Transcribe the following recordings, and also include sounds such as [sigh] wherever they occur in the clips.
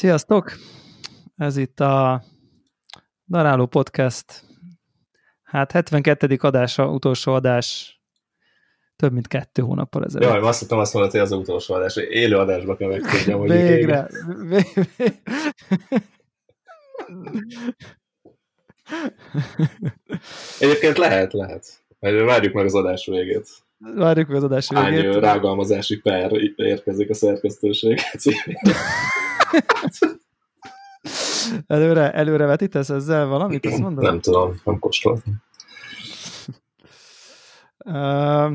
Sziasztok! Ez itt a Daráló Podcast, hát 72. adása, utolsó adás, több mint kettő hónappal ezelőtt. Jaj, azt hittem azt mondani, hogy az utolsó adás, élő adásba kell megtudjam, hogy Végre! Végre. Egyébként lehet, lehet. Várjuk meg az adás végét. Várjuk meg az adás végét. Hány rágalmazási per érkezik a szerkesztőség [laughs] előre, előre vetítesz ezzel valamit, azt mondod? Nem tudom, nem kóstoltam. Uh,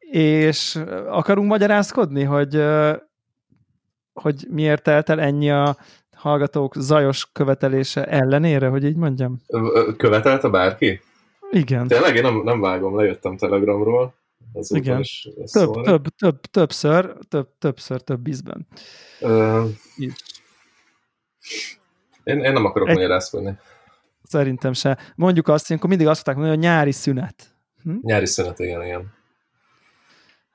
[laughs] és akarunk magyarázkodni, hogy, uh, hogy miért telt el ennyi a hallgatók zajos követelése ellenére, hogy így mondjam? Követelte bárki? Igen. Tényleg én nem, nem vágom, lejöttem Telegramról. Igen. Is több, több, több, többször, több, többször, több ízben. Uh, én, én nem akarok Egy... magyarázkodni. Szerintem se. Mondjuk azt, akkor mindig azt mondani, hogy nyári szünet. Hm? Nyári szünet, igen, igen.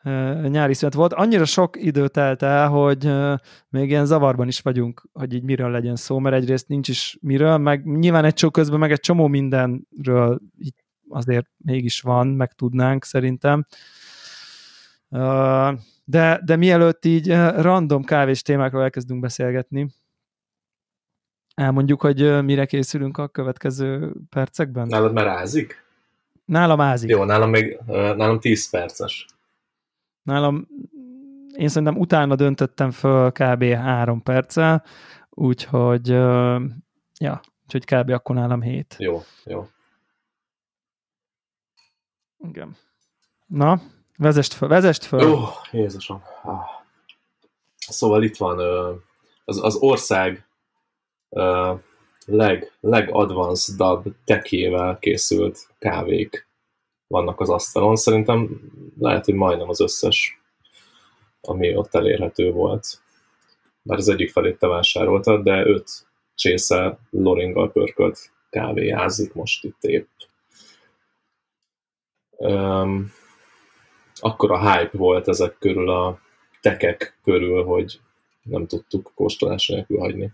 Uh, nyári szünet volt. Annyira sok idő telt el, hogy uh, még ilyen zavarban is vagyunk, hogy így miről legyen szó, mert egyrészt nincs is miről, meg nyilván egy csomó közben meg egy csomó mindenről így azért mégis van, meg tudnánk szerintem. De, de mielőtt így random kávés témákról elkezdünk beszélgetni, elmondjuk, hogy mire készülünk a következő percekben? Nálad már ázik? Nálam ázik. Jó, nálam még nálam 10 perces. Nálam én szerintem utána döntöttem föl kb. 3 perccel, úgyhogy ja, úgyhogy kb. akkor nálam 7. Jó, jó. Igen. Na, vezest föl, vezest föl. Ó, Jézusom. Ah. Szóval itt van az, az ország leg, legadvanced tekével készült kávék vannak az asztalon. Szerintem lehet, hogy majdnem az összes, ami ott elérhető volt. Már az egyik felét te vásároltad, de öt csésze loringgal pörkölt kávéházik most itt épp. Um, akkor a hype volt ezek körül a tekek körül, hogy nem tudtuk kóstolás nélkül hagyni.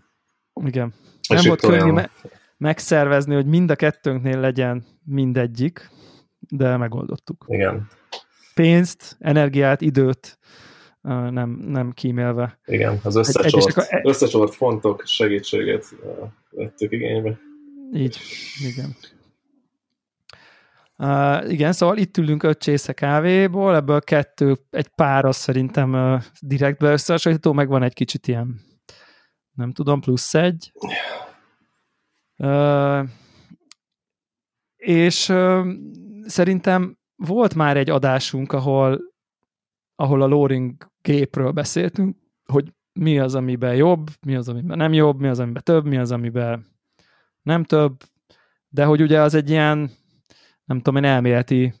Igen. És nem volt könnyű me- megszervezni, hogy mind a kettőnknél legyen mindegyik, de megoldottuk. Igen. Pénzt, energiát, időt nem, nem kímélve. Igen, az összecsort, egy, egy, összecsort fontok segítséget vettük igénybe. Így, igen. Uh, igen, szóval itt ülünk öt csésze kávéból, ebből kettő, egy pár az szerintem uh, direktbe összehasonlítható, meg van egy kicsit ilyen nem tudom, plusz egy. Uh, és uh, szerintem volt már egy adásunk, ahol, ahol a Loring gépről beszéltünk, hogy mi az, amiben jobb, mi az, amiben nem jobb, mi az, amiben több, mi az, amiben nem több, de hogy ugye az egy ilyen, nem tudom én, elméleti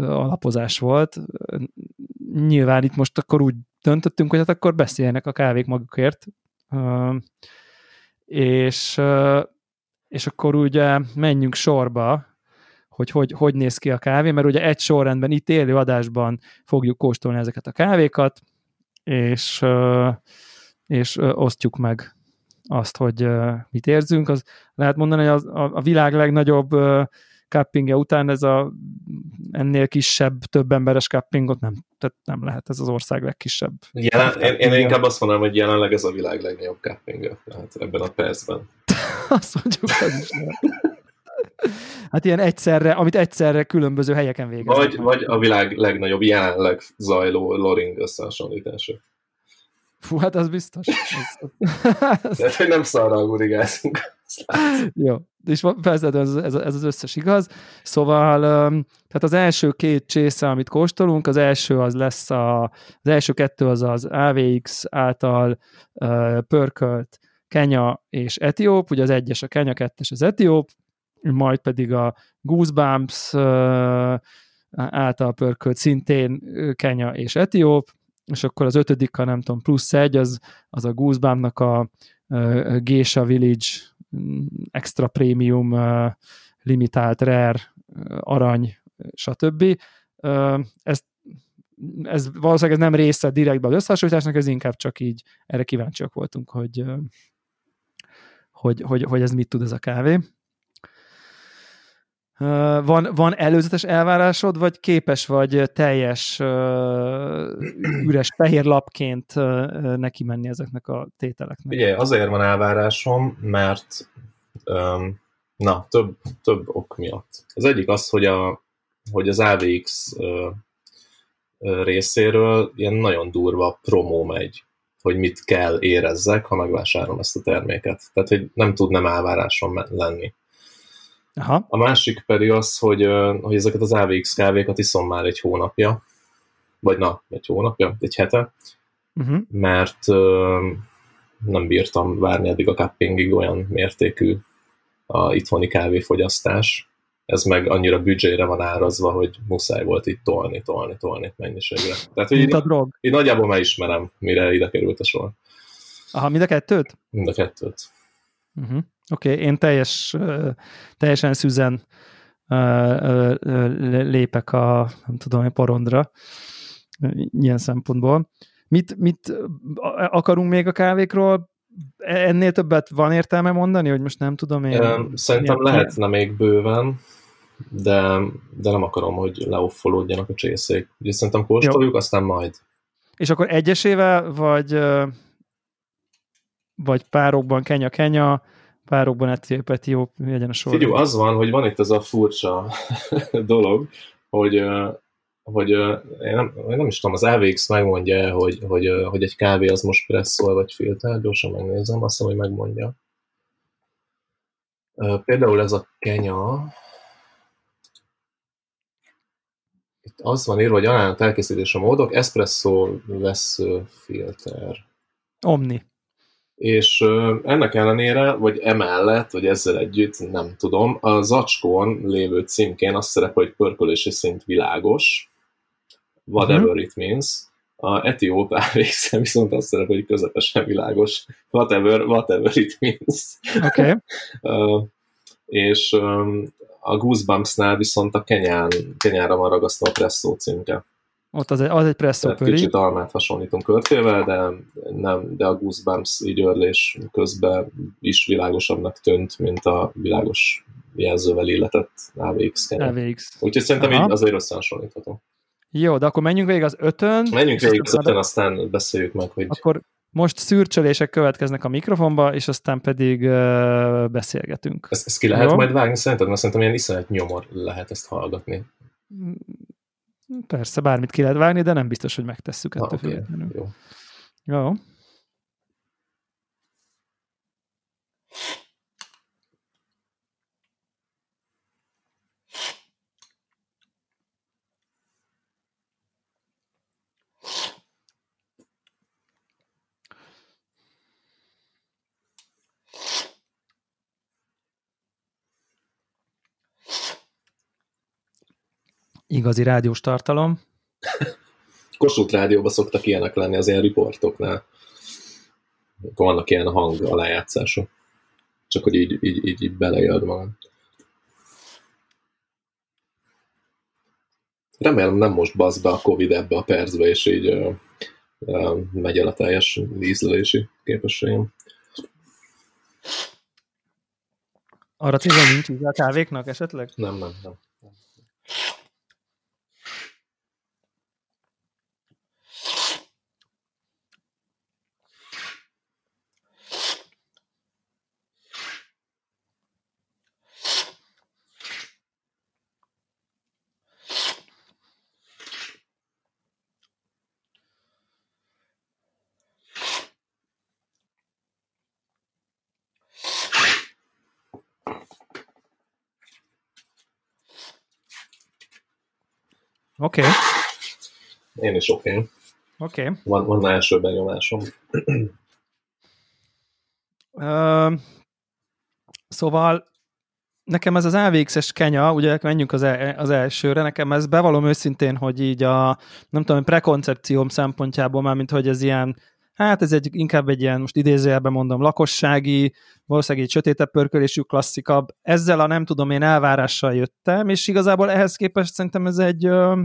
alapozás volt. Nyilván itt most akkor úgy döntöttünk, hogy hát akkor beszéljenek a kávék magukért, és, és akkor ugye menjünk sorba, hogy, hogy hogy néz ki a kávé, mert ugye egy sorrendben itt élő adásban fogjuk kóstolni ezeket a kávékat, és, és osztjuk meg azt, hogy mit érzünk. Az lehet mondani, hogy a, a világ legnagyobb cuppingja után ez a ennél kisebb, több emberes cuppingot nem, tehát nem lehet ez az ország legkisebb. Jelen, én, én, inkább azt mondanám, hogy jelenleg ez a világ legnagyobb cuppingja, tehát ebben a percben. [laughs] azt mondjuk, az is Hát ilyen egyszerre, amit egyszerre különböző helyeken végeznek. Vagy, vagy a világ legnagyobb jelenleg zajló loring összehasonlítása. Fú, hát az biztos. [laughs] [laughs] Tehát, hogy nem szarral gurigázunk. [laughs] Jó, és persze ez, ez, ez az összes igaz. Szóval, tehát az első két csésze, amit kóstolunk, az első az lesz a, az első kettő az az AVX által uh, pörkölt Kenya és Etióp, ugye az egyes a Kenya, kettes az Etióp, majd pedig a Goosebumps uh, által pörkölt szintén Kenya és Etióp, és akkor az ötödik, ha nem tudom, plusz egy, az, az a Goosebumpnak a Geisha Village extra premium uh, limitált rare arany, stb. Uh, ez, valószínűleg ez nem része direktben az összehasonlításnak, ez inkább csak így erre kíváncsiak voltunk, hogy, hogy, hogy, hogy ez mit tud ez a kávé. Van, van előzetes elvárásod, vagy képes vagy teljes üres fehér lapként neki menni ezeknek a tételeknek? Ugye, azért van elvárásom, mert na, több, több ok miatt. Az egyik az, hogy, a, hogy az AVX részéről ilyen nagyon durva promó megy, hogy mit kell érezzek, ha megvásárolom ezt a terméket. Tehát, hogy nem tud nem elvárásom lenni. Aha. A másik pedig az, hogy, hogy ezeket az AVX kávékat iszom már egy hónapja, vagy na, egy hónapja, egy hete, uh-huh. mert nem bírtam várni eddig a cuppingig olyan mértékű a itthoni kávéfogyasztás. Ez meg annyira büdzsére van árazva, hogy muszáj volt itt tolni, tolni, tolni mennyiségre. Tehát, hogy Mint a drog. Én nagyjából már ismerem, mire ide került a sor. Aha, mind a kettőt? Mind a kettőt. Uh-huh. Oké, okay, én teljes, teljesen szüzen lépek a, nem tudom, a porondra ilyen szempontból. Mit, mit akarunk még a kávékról? Ennél többet van értelme mondani, hogy most nem tudom én... Szerintem lehetne még bőven, de, de nem akarom, hogy leoffolódjanak a csészék. Úgyhogy szerintem kóstoljuk, Jó. aztán majd. És akkor egyesével, vagy vagy párokban kenya-kenya, párokban Etióp, legyen a sor. Figyelj, az van, hogy van itt ez a furcsa [laughs] dolog, hogy, hogy én nem, én nem is tudom, az AVX megmondja, hogy, hogy, hogy egy kávé az most presszol vagy filter, gyorsan megnézem, azt hiszem, hogy megmondja. Például ez a kenya, itt az van írva, hogy ajánlott elkészítés a módok, espresso lesz filter. Omni és ennek ellenére, vagy emellett, vagy ezzel együtt, nem tudom, a zacskón lévő címkén azt szerepel, hogy pörkölési szint világos, whatever uh-huh. it means, a etióp elvégzem, [laughs] viszont azt szerepel, hogy közepesen világos, whatever, whatever it means. Okay. [laughs] uh, és um, a Goosebumps-nál viszont a kenyán, kenyára van ragasztva a presszó címke. Ott az egy, az egy presszó Kicsit almát hasonlítunk körtével, de, nem, de a Goosebumps így örlés közben is világosabbnak tűnt, mint a világos jelzővel illetett AVX AVX. Úgyhogy szerintem Aha. így azért összehasonlítható. Jó, de akkor menjünk végig az ötön. Menjünk végig az ötön, aztán beszéljük meg, hogy... Akkor most szürcsölések következnek a mikrofonba, és aztán pedig uh, beszélgetünk. Ezt, ezt ki lehet Jó? majd vágni szerinted? Mert szerintem ilyen iszonyat nyomor lehet ezt hallgatni. Persze, bármit ki lehet vágni, de nem biztos, hogy megtesszük ettől okay. függetlenül. Jó. Jó. Igazi rádiós tartalom. Kossuth rádióban szoktak ilyenek lenni az ilyen riportoknál. Akkor vannak ilyen hang alájátszások. Csak hogy így, így, így, így belejöld magad. Remélem nem most basz be a Covid ebbe a percbe, és így ö, ö, megy el a teljes ízlelési képességem. Arra célom nincs íze a kávéknak esetleg? Nem, nem, nem. Oké. Okay. Én is oké. Okay. Oké. Okay. Van, van első benyomásom. uh, szóval nekem ez az AVX-es kenya, ugye menjünk az, el, az elsőre, nekem ez bevallom őszintén, hogy így a, nem tudom, prekoncepcióm szempontjából már, mint hogy ez ilyen, hát ez egy, inkább egy ilyen, most idézőjelben mondom, lakossági, valószínűleg egy sötétebb pörkölésű klasszikabb. Ezzel a nem tudom én elvárással jöttem, és igazából ehhez képest szerintem ez egy ö,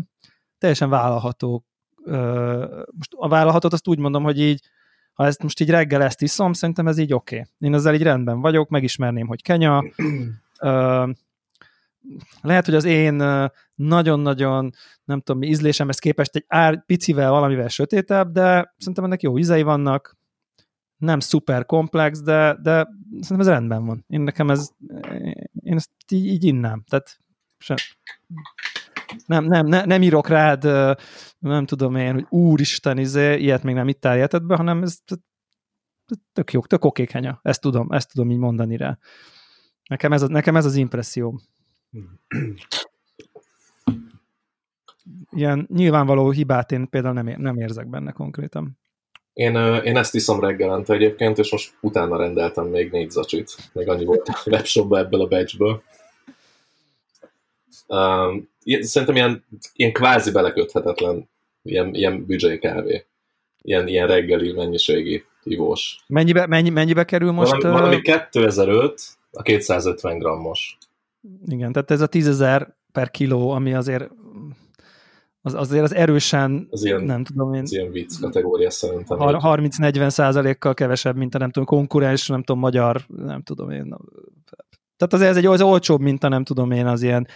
teljesen vállalható. Ö, most a vállalhatót azt úgy mondom, hogy így ha ezt most így reggel ezt iszom, szerintem ez így oké. Okay. Én ezzel így rendben vagyok, megismerném, hogy kenya. Ö, lehet, hogy az én nagyon-nagyon, nem tudom mi, ízlésemhez képest egy ár, picivel valamivel sötétebb, de szerintem ennek jó ízei vannak, nem szuper komplex, de, de szerintem ez rendben van. Én nekem ez, én ezt így, így innám. Tehát se, nem, nem, ne, nem írok rád, nem tudom én, hogy úristen, izé, ilyet még nem itt életedbe, hanem ez, ez tök jó, tök oké kenya. Ezt tudom, ezt tudom így mondani rá. Nekem ez, nekem ez az impresszióm. [clears throat] Ilyen nyilvánvaló hibát én például nem, nem érzek benne konkrétan. Én, én ezt iszom reggelente egyébként, és most utána rendeltem még négy zacsit. Még annyi volt a webshopba ebből a batchből. Um, szerintem ilyen, ilyen kvázi beleköthetetlen, ilyen, ilyen büdzsé kávé. Ilyen, ilyen reggeli mennyiségi ivós. Mennyibe, mennyi, mennyibe kerül most? Valami, valami 2005 a 250 grammos. Igen, tehát ez a 10.000 per kiló, ami azért az, azért az erősen, az ilyen, nem tudom én. Az ilyen vicc kategória szerintem. 30-40 százalékkal kevesebb, mint a nem tudom, konkurens, nem tudom, magyar, nem tudom én. Tehát azért ez egy az olcsóbb, mint a nem tudom én, az ilyen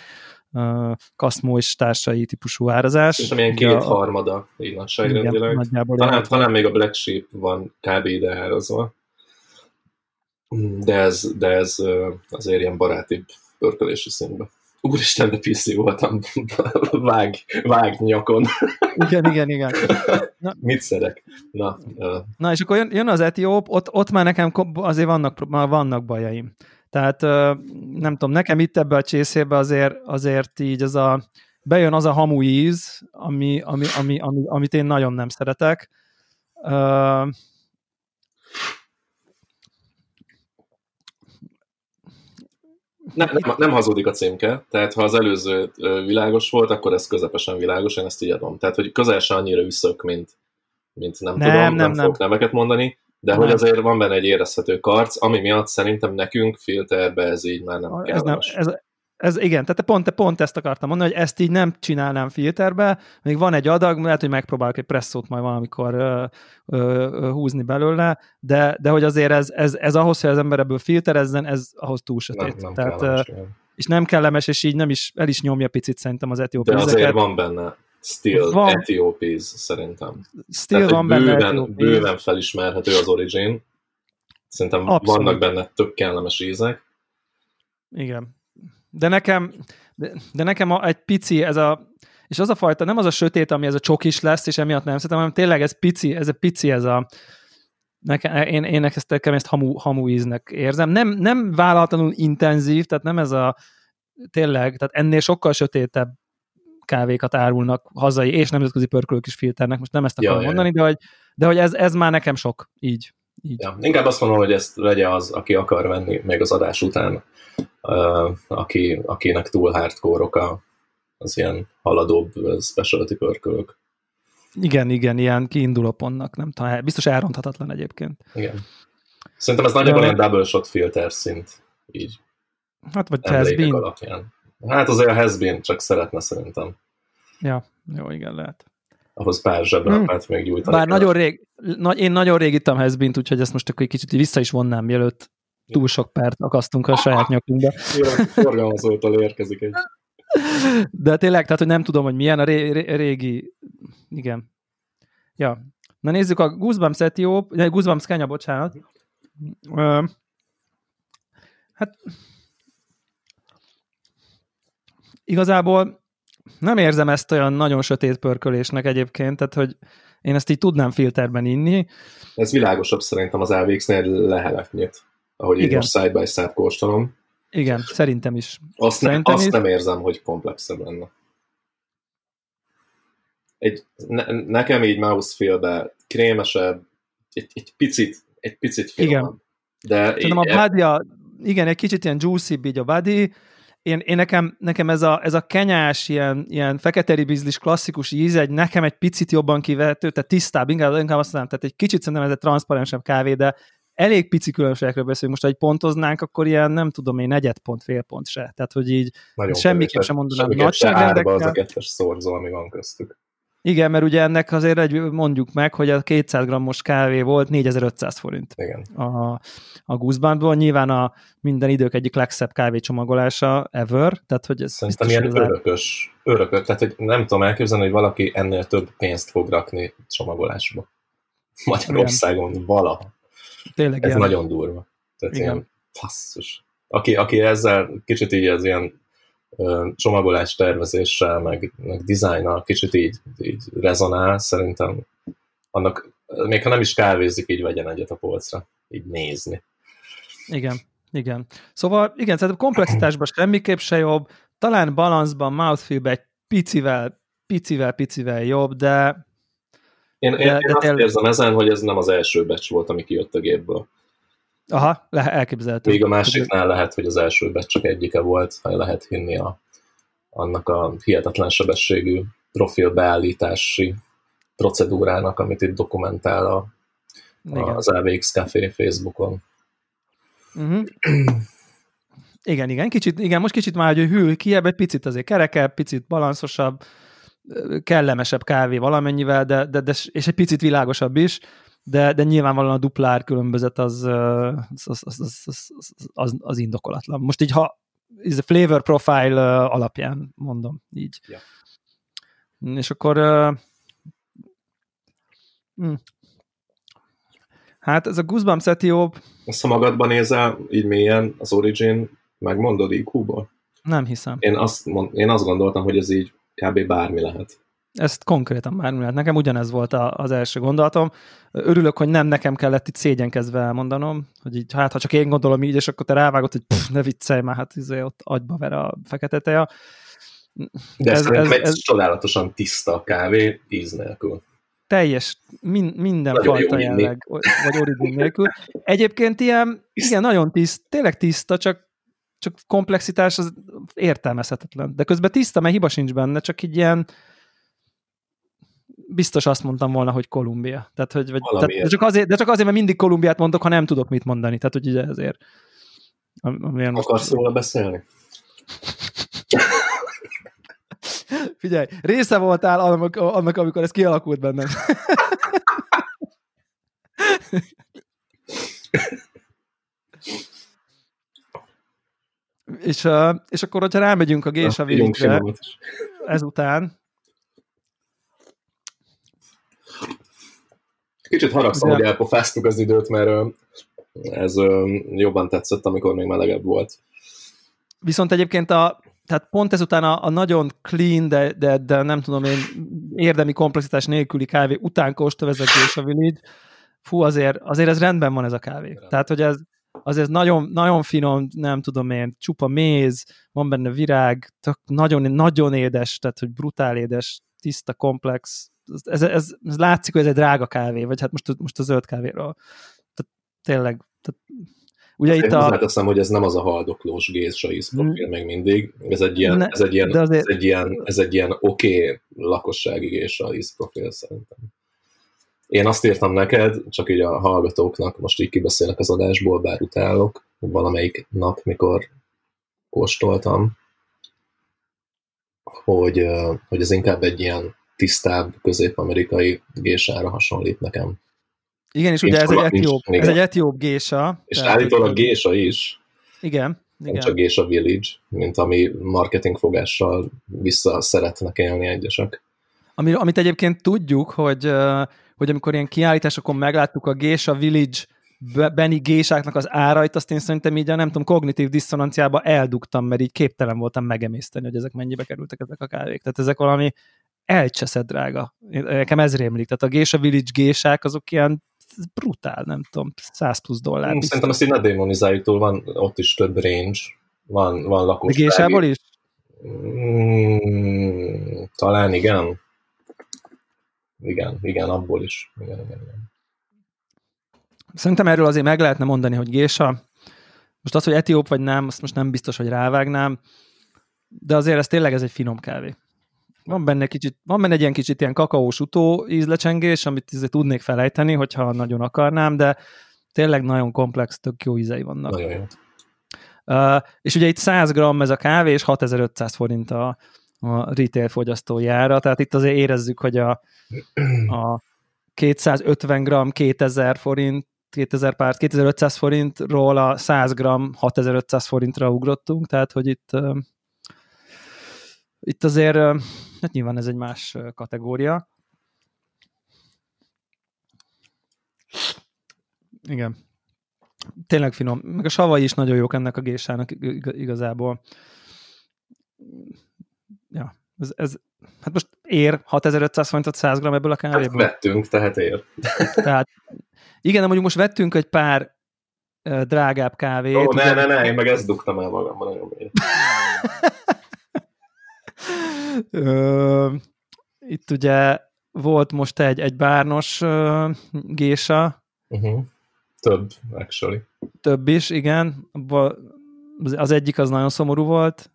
uh, Kaszmó és társai típusú árazás. És amilyen kétharmada, így nagyságrendileg. Talán, talán még a Black Sheep van kb. ide árazva. De ez, de ez azért ilyen barátibb pörkölési színben. Úristen, de piszi voltam. [laughs] vág, vág nyakon. Igen, igen, igen. Na, Mit szerek? Na, uh. Na, és akkor jön, jön az etióp, ott, ott már nekem azért vannak, már vannak bajaim. Tehát nem tudom, nekem itt ebbe a csészébe azért, azért így az a, bejön az a hamu íz, ami, ami, ami, ami, amit én nagyon nem szeretek. Nem, nem, nem hazudik a címke, tehát ha az előző világos volt, akkor ez közepesen világos, én ezt így adom. Tehát, hogy közel se annyira üszök, mint, mint nem, nem tudom, nem, nem, nem fogok neveket mondani, de nem. hogy azért van benne egy érezhető karc, ami miatt szerintem nekünk filterbe ez így már nem ez nem, ez, ez igen, tehát pont, pont ezt akartam mondani, hogy ezt így nem csinálnám filterbe, még van egy adag, lehet, hogy megpróbálok egy presszót majd valamikor ö, ö, ö, húzni belőle, de, de hogy azért ez, ez, ez ahhoz, hogy az ember ebből filterezzen, ez ahhoz túl sötét. Nem, nem tehát, kellemes, és nem kellemes, és így nem is, el is nyomja picit szerintem az etióp De azért van benne still van, Ethiopies szerintem. Still Tehát, van bőven, benne bőven felismerhető az Origin. Szerintem Abszolút. vannak benne tök kellemes ízek. Igen. De nekem, de, de nekem a, egy pici, ez a, és az a fajta, nem az a sötét, ami ez a csokis lesz, és emiatt nem szeretem, hanem tényleg ez pici, ez a pici, ez a, nekem, én, én ezt, nekem ezt hamu, hamu íznek érzem. Nem, nem vállalatlanul intenzív, tehát nem ez a, tényleg, tehát ennél sokkal sötétebb kávékat árulnak hazai és nemzetközi pörkölők is filternek, most nem ezt akarom ja, mondani, ja. de hogy, de hogy ez, ez már nekem sok, így. így. Ja, inkább azt mondom, hogy ezt vegye az, aki akar venni még az adás után, aki, akinek túl hardcore a, az ilyen haladóbb specialty pörkölők. Igen, igen, ilyen kiinduló pontnak, nem tudom, biztos elronthatatlan egyébként. Igen. Szerintem ez nagyjából ilyen double shot filter szint, így. Hát vagy has been. alapján. Hát azért a has been csak szeretne szerintem. Ja, jó, igen, lehet. Ahhoz pár zsebrapát hmm. még gyújtani. Bár nagyon rég, na, én nagyon rég ittam has been úgyhogy ezt most akkor egy kicsit vissza is vonnám, mielőtt túl sok pert akasztunk a saját nyakunkba. [laughs] Forgalmazótól érkezik egy. De tényleg, tehát, hogy nem tudom, hogy milyen a ré, ré, régi, igen. Ja. Na nézzük a Goosebumps Etióp, Goosebumps Kenya, bocsánat. Uh, hát igazából nem érzem ezt olyan nagyon sötét pörkölésnek egyébként, tehát hogy én ezt így tudnám filterben inni. Ez világosabb szerintem az AVX-nél leheletnyit, ahogy Igen. én most side by side kóstolom. Igen, szerintem is. Azt, szerintem ne, azt nem érzem, hogy komplexebb lenne. Egy, ne, nekem így mouthfeel-be krémesebb, egy, egy picit, egy picit finomabb. Igen. De Szerintem a e- body igen, egy kicsit ilyen juicy így a body, én, én nekem, nekem ez, a, ez a kenyás, ilyen, ilyen fekete ribizlis klasszikus íz, egy, nekem egy picit jobban kivehető, tehát tisztább, inkább, inkább azt mondom, tehát egy kicsit szerintem ez egy transzparensebb kávé, de elég pici különbségekről beszélünk. Most, ha egy pontoznánk, akkor ilyen, nem tudom én, negyed pont, fél pont se. Tehát, hogy így Nagyon semmiképp sem mondanám nagyságrendekkel. az a kettes szorzó, ami van köztük. Igen, mert ugye ennek azért egy, mondjuk meg, hogy a 200 grammos kávé volt 4500 forint. Igen. A, a Goosebandból. Nyilván a minden idők egyik legszebb kávécsomagolása ever, tehát hogy ez Szerintem ilyen biztos, az- örökös, örökös, tehát hogy nem tudom elképzelni, hogy valaki ennél több pénzt fog rakni csomagolásba. Magyarországon valaha. Tényleg Ez ilyen. nagyon durva. Tehát Igen. ilyen passzus. Aki, aki ezzel kicsit így az ilyen csomagolás tervezéssel, meg, meg dizájnnal kicsit így, így rezonál, szerintem annak, még ha nem is kávézik, így vegyen egyet a polcra, így nézni. Igen, igen. Szóval igen, szerintem komplexitásban semmiképp se jobb, talán balanszban, mouthfeel egy picivel, picivel, picivel jobb, de Én, én, De- én de azt tényleg- érzem ezen, hogy ez nem az első becs volt, ami kijött a gépből. aha, le, elképzelhető. Még a másiknál lehet, hogy az első becs csak egyike volt, ha lehet hinni a, annak a hihetetlen sebességű profil beállítási procedúrának, amit itt dokumentál a, Igen. az AVX Café Facebookon. Uh-huh. Igen, igen, kicsit, igen, most kicsit már, hogy hűl ki, egy picit azért kerekebb, picit balanszosabb, kellemesebb kávé valamennyivel, de, de, de, és egy picit világosabb is, de, de nyilvánvalóan a duplár különbözet az, az, az, az, az, az, az, indokolatlan. Most így, ha ez a flavor profile alapján mondom, így. Ja. És akkor hm. hát ez a Goosebumps Etióp Azt, ha magadban nézel, így mélyen az Origin, megmondod IQ-ból? nem hiszem. Én azt, mond, én azt gondoltam, hogy ez így kb. bármi lehet. Ezt konkrétan már lehet. Nekem ugyanez volt a, az első gondolatom. Örülök, hogy nem nekem kellett itt szégyenkezve elmondanom, hogy így, hát ha csak én gondolom így, és akkor te rávágod, hogy pff, ne viccelj már, hát izé, ott agyba ver a fekete teja. De ez, Ez- ez- ez- csodálatosan tiszta kávé, íz nélkül. Teljes, min, minden Nagyon fajta jelleg, vagy origin nélkül. Egyébként ilyen, igen, nagyon tiszt, tényleg tiszta, csak csak komplexitás az értelmezhetetlen. De közben tiszta, mert hiba sincs benne, csak így ilyen biztos azt mondtam volna, hogy Kolumbia. Tehát, hogy, vagy, tehát, de, csak azért, de csak azért, mert mindig Kolumbiát mondok, ha nem tudok mit mondani. Tehát, hogy ugye ezért. Amilyen Akarsz róla beszélni? [laughs] Figyelj, része voltál annak, annak, amikor ez kialakult bennem. [laughs] és, és akkor, hogyha rámegyünk a Gésa is. ezután, Kicsit haragszom, hogy elpofáztuk az időt, mert ez jobban tetszett, amikor még melegebb volt. Viszont egyébként a, tehát pont ezután a, a nagyon clean, de, de, de nem tudom én, érdemi komplexitás nélküli kávé után kóstolvezekés a Village, fú, azért, azért ez rendben van ez a kávé. Tehát, hogy ez azért nagyon, nagyon finom, nem tudom én, csupa méz, van benne virág, tök, nagyon, nagyon édes, tehát, hogy brutál édes, tiszta, komplex. Ez, ez, ez, ez látszik, hogy ez egy drága kávé, vagy hát most, most a zöld kávéról. Tehát tényleg, tehát, ugye Én itt a... hozzáteszem, hogy ez nem az a haldoklós gézsa ízprofil még mindig. Ez egy ilyen, Ne, ez egy ilyen, azért- ez egy ilyen, ez egy ilyen oké okay lakossági gésa ízprofil szerintem. Én azt írtam neked, csak így a hallgatóknak, most így kibeszélek az adásból, bár utálok, valamelyik nap, mikor kóstoltam, hogy, hogy ez inkább egy ilyen tisztább közép-amerikai gésára hasonlít nekem. Igen, és Nincs ugye ez egy etióp, ez egy etióp gésa. És állítólag gésa is, Igen, nem igen. csak Gésa Village, mint ami marketingfogással vissza szeretnek élni egyesek. Ami, amit egyébként tudjuk, hogy, hogy amikor ilyen kiállításokon megláttuk a Gésa Village be- Beni gésáknak az árait, azt én szerintem így a nem tudom, kognitív diszonanciába eldugtam, mert így képtelen voltam megemészteni, hogy ezek mennyibe kerültek ezek a kávék. Tehát ezek valami elcseszed drága. Nekem ez rémlik. Tehát a Gésa Village gésák azok ilyen brutál, nem tudom, 100 plusz dollár. biztos. Szerintem ezt így ne démonizáljuk túl, van ott is több range, van, van A lakossági. gésából is? Mm, talán igen. Igen, igen, abból is. Igen, igen, igen. Szerintem erről azért meg lehetne mondani, hogy gésa. Most az, hogy etióp vagy nem, azt most nem biztos, hogy rávágnám, de azért ez tényleg ez egy finom kávé. Van benne, kicsit, van benne egy ilyen kicsit ilyen kakaós utó ízlecsengés, amit azért tudnék felejteni, hogyha nagyon akarnám, de tényleg nagyon komplex, tök jó ízei vannak. Nagyon jó. Uh, és ugye itt 100 gram ez a kávé, és 6500 forint a, a retail fogyasztói ára, tehát itt azért érezzük, hogy a, a 250 g 2000 forint 2000 pár, 2500 forintról a 100 g 6500 forintra ugrottunk, tehát hogy itt itt azért, hát nyilván ez egy más kategória. Igen. Tényleg finom. Meg a savai is nagyon jók ennek a gésának igazából. Ja, ez, ez hát most ér 6500 forintot 100 g ebből a kávéból. Hát vettünk, tehát ér. Tehát igen, de mondjuk most vettünk egy pár uh, drágább kávét. Ó, ne, ne, ne, én meg ezt dugtam el magamban nagyon [laughs] Itt ugye volt most egy, egy bárnos uh, gésa. Uh-huh. Több, actually. Több is, igen. Az egyik az nagyon szomorú volt,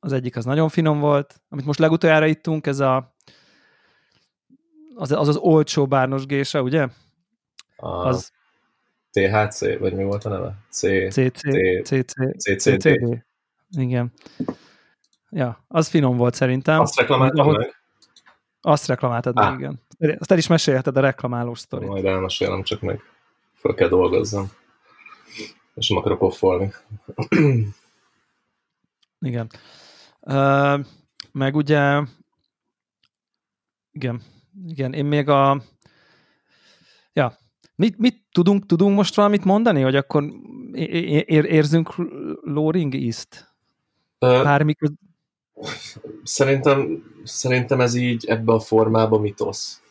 az egyik az nagyon finom volt. Amit most legutoljára ittunk, ez a az az, az olcsó bárnos gése, ugye? A az... THC, vagy mi volt a neve? C, C, C, C, Igen. Ja, az finom volt szerintem. Azt reklamáltad ahogy... meg? Azt reklamáltad ah. meg, igen. Azt el is mesélheted a reklamálós sztorit. Majd elmesélem, csak meg fel kell dolgozzam. És nem akarok offolni. igen. Uh, meg ugye igen, igen, én még a ja, mit, mit tudunk, tudunk most valamit mondani, hogy akkor ér, érzünk Loring East? Bármi köz... Szerintem, szerintem ez így ebbe a formába mitosz.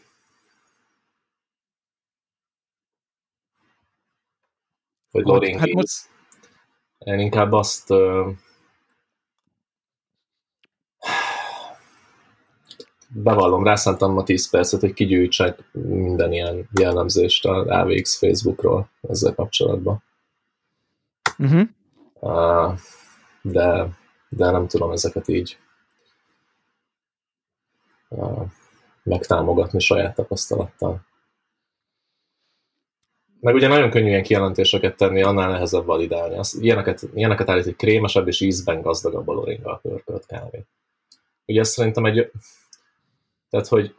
Hogy Loring hát most... Én inkább azt bevallom, rászántam ma 10 percet, hogy kigyűjtsek minden ilyen jellemzést a AVX Facebookról ezzel kapcsolatban. Uh-huh. Uh, de, de nem tudom ezeket így uh, megtámogatni saját tapasztalattal. Meg ugye nagyon könnyű ilyen kijelentéseket tenni, annál nehezebb validálni. Azt, ilyeneket, ilyeneket állít, hogy krémesebb és ízben gazdagabb a loringgal pörkölt kávé. Ugye ez szerintem egy tehát, hogy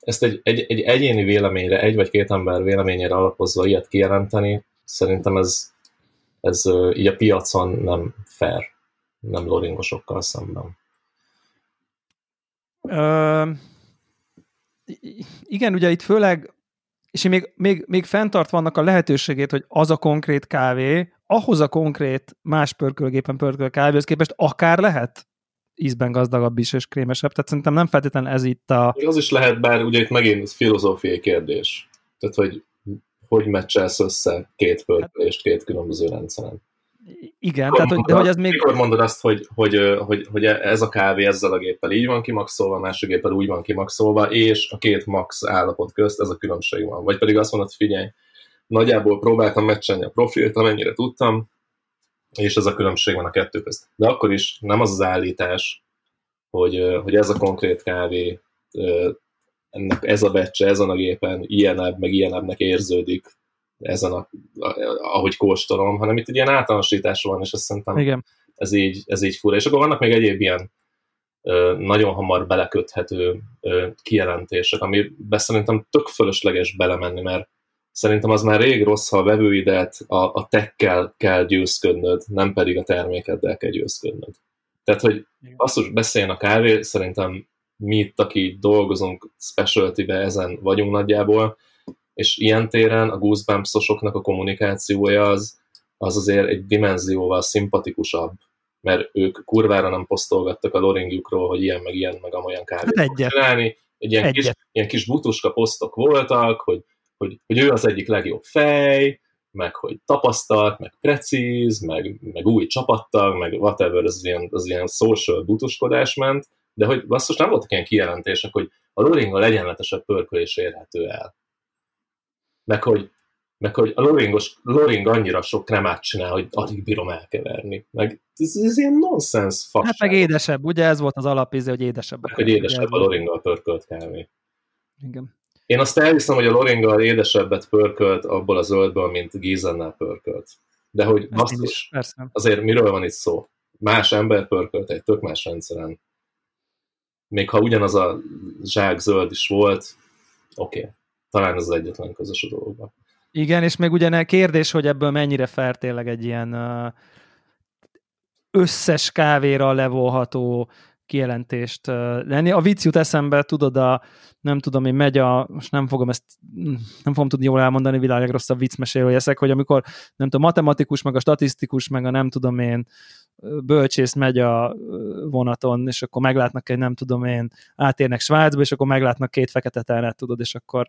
ezt egy, egy, egy egyéni véleményre, egy vagy két ember véleményére alapozva ilyet kijelenteni, szerintem ez, ez így a piacon nem fair, nem loringosokkal szemben. Ö, igen, ugye itt főleg, és még, még, még fenntart vannak a lehetőségét, hogy az a konkrét kávé, ahhoz a konkrét más pörkölgépen pörköl kávéhoz képest akár lehet ízben gazdagabb is és krémesebb, tehát szerintem nem feltétlenül ez itt a... Az is lehet, bár ugye itt megint filozófiai kérdés. Tehát, hogy hogy meccselsz össze két pörkölést két különböző rendszeren. Igen, mikor tehát, hogy, de hogy ez még... Mikor mondod azt, hogy, hogy, hogy, hogy ez a kávé ezzel a géppel így van kimaxolva, a másik géppel úgy van kimaxolva, és a két max állapot közt ez a különbség van. Vagy pedig azt mondod, figyelj, nagyjából próbáltam meccselni a profilt, amennyire tudtam, és ez a különbség van a kettő közt. De akkor is nem az az állítás, hogy, hogy ez a konkrét kávé, ennek ez a becse ezen a gépen ilyenebb, meg ilyenebbnek érződik ezen, a, ahogy kóstolom, hanem itt egy ilyen általánosítás van, és azt szerintem Igen. Ez, így, ez így fura. És akkor vannak még egyéb ilyen nagyon hamar beleköthető kijelentések, amiben szerintem tök fölösleges belemenni, mert Szerintem az már rég rossz, ha a vevőidet a, a tekkel kell győzködnöd, nem pedig a termékeddel kell győzködnöd. Tehát, hogy basszus, beszéljen a kávé, szerintem mi itt, aki dolgozunk specialty-be, ezen vagyunk nagyjából, és ilyen téren a Goosebumps-osoknak a kommunikációja az, az azért egy dimenzióval szimpatikusabb, mert ők kurvára nem posztolgattak a loringjukról, hogy ilyen, meg ilyen, meg amolyan kávét hát egyet. csinálni. Egy ilyen, egyet. kis, ilyen kis butuska posztok voltak, hogy hogy, hogy ő az egyik legjobb fej, meg hogy tapasztalt, meg precíz, meg, meg új csapattag, meg whatever, az ilyen, az ilyen social butuskodás ment, de hogy basszus nem voltak ilyen kijelentések, hogy a loring a legyenletesebb pörkölés érhető el. Meg hogy, meg hogy a loringos, loring annyira sok kremát csinál, hogy alig bírom elkeverni. Meg ez, ez ilyen nonsense fasság. Hát meg édesebb, ugye ez volt az alapíze, hogy édesebb. Meg, hogy édesebb a loringgal pörkölt kávé. Igen. Én azt elhiszem, hogy a Loringal édesebbet pörkölt abból a zöldből, mint Gizennel pörkölt. De hogy basszus, azért miről van itt szó? más ember pörkölt egy tök más rendszeren. Még ha ugyanaz a zsák zöld is volt, oké, okay. talán ez az egyetlen közös a dologban. Igen, és még ugye kérdés, hogy ebből mennyire fel tényleg egy ilyen összes kávéra levolható kijelentést lenni. A vicc jut eszembe, tudod, a, nem tudom, én megy a, most nem fogom ezt, nem fogom tudni jól elmondani, világ legrosszabb viccmesélő eszek, hogy amikor, nem tudom, matematikus, meg a statisztikus, meg a nem tudom én, bölcsész megy a vonaton, és akkor meglátnak egy, nem tudom én, átérnek Svájcba, és akkor meglátnak két fekete ternet, tudod, és akkor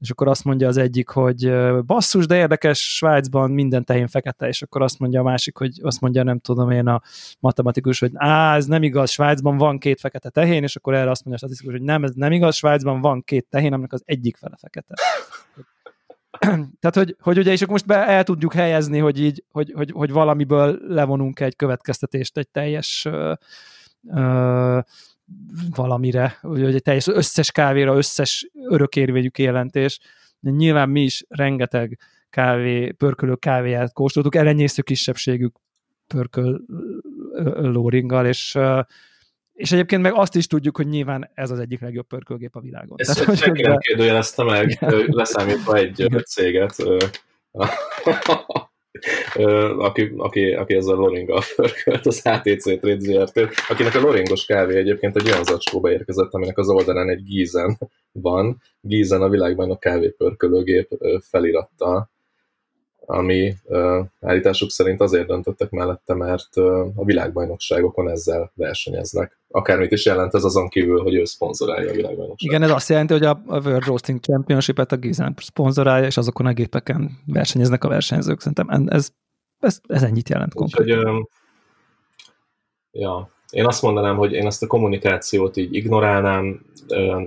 és akkor azt mondja az egyik, hogy basszus, de érdekes, Svájcban minden tehén fekete, és akkor azt mondja a másik, hogy azt mondja, nem tudom én a matematikus, hogy á, ez nem igaz, Svájcban van két fekete tehén, és akkor erre azt mondja a statisztikus, hogy nem, ez nem igaz, Svájcban van két tehén, aminek az egyik fele fekete. [clears throat] Tehát, hogy, hogy ugye, és akkor most be el tudjuk helyezni, hogy így, hogy, hogy, hogy valamiből levonunk egy következtetést, egy teljes uh, uh, valamire, hogy egy teljes összes kávéra, összes örökérvényű kijelentés. Nyilván mi is rengeteg kávé, pörkölő kávéját kóstoltuk, elenyésző kisebbségű pörköl lóringgal, és és egyébként meg azt is tudjuk, hogy nyilván ez az egyik legjobb pörkölgép a világon. Ezt Tehát, senki nem kérdőjelezte meg, leszámítva egy céget aki, aki, aki ezzel Loringa förkölt, az HTC Trade ZRT, akinek a Loringos kávé egyébként egy olyan zacskóba érkezett, aminek az oldalán egy Gízen van. Gízen a világban a kávépörkölőgép felirattal, ami állításuk szerint azért döntöttek mellette, mert a világbajnokságokon ezzel versenyeznek. Akármit is jelent ez azon kívül, hogy ő szponzorálja a világbajnokságot. Igen, ez azt jelenti, hogy a, World Roasting Championship-et a Gizen szponzorálja, és azokon a gépeken versenyeznek a versenyzők. Szerintem ez, ez, ez ennyit jelent konkrétan. Ja, én azt mondanám, hogy én ezt a kommunikációt így ignorálnám,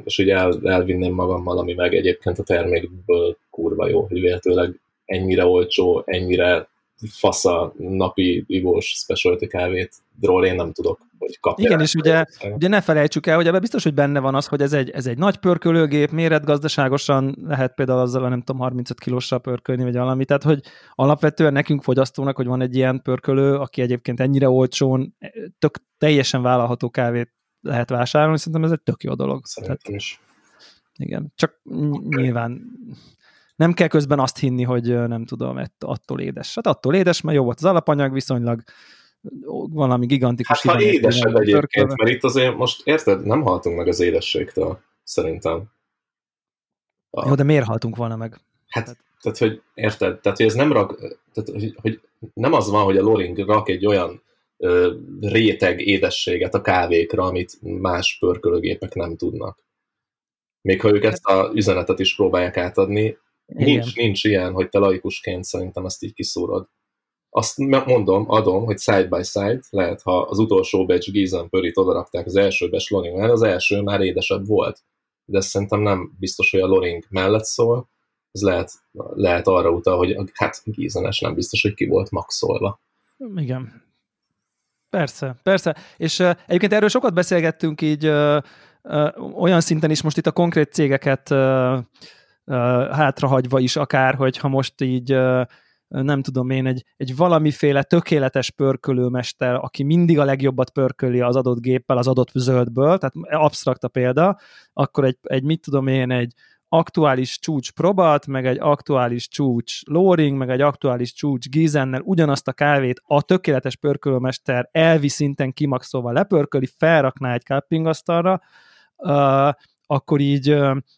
és így el, elvinném magammal, ami meg egyébként a termékből kurva jó, hogy véletőleg ennyire olcsó, ennyire fasza napi ivós specialty kávét, ról én nem tudok, hogy kapja. Igen, és ugye, ugye ne felejtsük el, hogy ebben biztos, hogy benne van az, hogy ez egy, ez egy nagy pörkölőgép, méretgazdaságosan lehet például azzal nem tudom, 35 kilóssal pörkölni, vagy valami, tehát hogy alapvetően nekünk fogyasztónak, hogy van egy ilyen pörkölő, aki egyébként ennyire olcsón, tök teljesen vállalható kávét lehet vásárolni, szerintem ez egy tök jó dolog. Szerintem tehát, is. Igen, csak nyilván nem kell közben azt hinni, hogy nem tudom, attól édes. Hát attól édes, mert jó volt az alapanyag, viszonylag valami gigantikus hát, ha édesebb egyébként, mert itt azért most érted, nem haltunk meg az édességtől, szerintem. A... Jó, de miért haltunk volna meg? Hát, tehát, tehát hogy érted, tehát hogy ez nem rak, tehát, hogy, hogy nem az van, hogy a Loring rak egy olyan ö, réteg édességet a kávékra, amit más pörkölőgépek nem tudnak. Még ha ők ezt a üzenetet is próbálják átadni, Nincs, nincs ilyen, hogy te laikusként szerintem ezt így kiszúrod. Azt mondom, adom, hogy side by side, lehet, ha az utolsó batch Gízen Pörit odarakták az első batch Loring az első már édesebb volt. De szerintem nem biztos, hogy a Loring mellett szól, ez lehet, lehet arra utal, hogy hát Gízenes nem biztos, hogy ki volt maxolva. Igen. Persze, persze. És uh, egyébként erről sokat beszélgettünk így uh, uh, olyan szinten is most itt a konkrét cégeket uh, hátrahagyva is akár, hogyha most így nem tudom én, egy, egy valamiféle tökéletes pörkölőmester, aki mindig a legjobbat pörköli az adott géppel, az adott zöldből, tehát absztrakt a példa, akkor egy, egy mit tudom én, egy aktuális csúcs probat, meg egy aktuális csúcs loring, meg egy aktuális csúcs gizennel ugyanazt a kávét a tökéletes pörkölőmester elvi szinten kimaxolva lepörköli, felrakná egy cuppingasztalra, uh, akkor így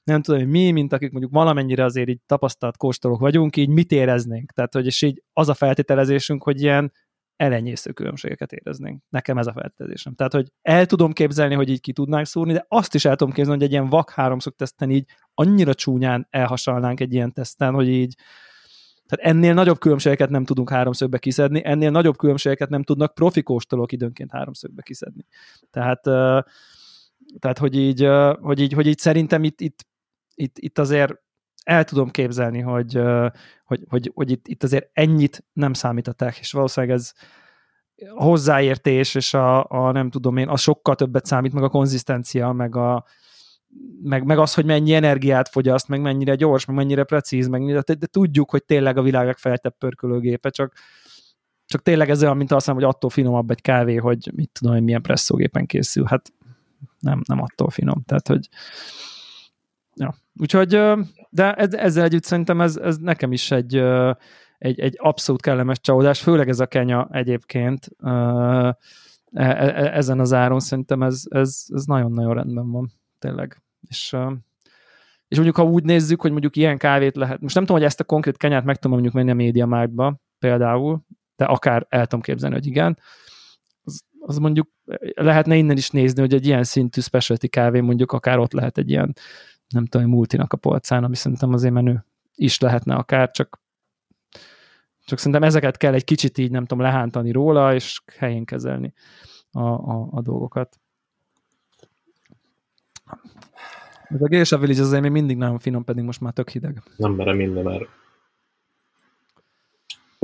nem tudom, hogy mi, mint akik mondjuk valamennyire azért így tapasztalt kóstolók vagyunk, így mit éreznénk. Tehát, hogy és így az a feltételezésünk, hogy ilyen elenyésző különbségeket éreznénk. Nekem ez a feltételezésem. Tehát, hogy el tudom képzelni, hogy így ki tudnánk szúrni, de azt is el tudom képzelni, hogy egy ilyen vak háromszög teszten így annyira csúnyán elhasalnánk egy ilyen teszten, hogy így tehát ennél nagyobb különbségeket nem tudunk háromszögbe kiszedni, ennél nagyobb különbségeket nem tudnak profi kóstolók időnként háromszögbe kiszedni. Tehát uh, tehát, hogy így, hogy így, hogy így szerintem itt, itt, itt, itt azért el tudom képzelni, hogy, hogy, hogy, hogy itt, itt azért ennyit nem számít a tech, és valószínűleg ez a hozzáértés, és a, a nem tudom én, az sokkal többet számít, meg a konzisztencia, meg, a, meg, meg az, hogy mennyi energiát fogyaszt, meg mennyire gyors, meg mennyire precíz, meg de, de tudjuk, hogy tényleg a világ legfejlettebb pörkölőgépe, csak csak tényleg ez olyan, mint azt mondom, hogy attól finomabb egy kávé, hogy mit tudom, hogy milyen presszógépen készül. Hát nem, nem attól finom. Tehát, hogy ja. Úgyhogy, de ezzel együtt szerintem ez, ez nekem is egy, egy, egy abszolút kellemes csalódás, főleg ez a kenya egyébként e, e, ezen az áron szerintem ez, ez, ez nagyon-nagyon rendben van, tényleg. És, és mondjuk, ha úgy nézzük, hogy mondjuk ilyen kávét lehet, most nem tudom, hogy ezt a konkrét kenyát meg tudom mondjuk menni a média például, de akár el tudom képzelni, hogy igen, az, mondjuk lehetne innen is nézni, hogy egy ilyen szintű specialty kávé mondjuk akár ott lehet egy ilyen, nem tudom, multinak a polcán, ami szerintem azért menő is lehetne akár, csak csak szerintem ezeket kell egy kicsit így, nem tudom, lehántani róla, és helyén kezelni a, a, a dolgokat. Ez a Geisha Village azért még mindig nagyon finom, pedig most már tök hideg. Nem merem inni, mert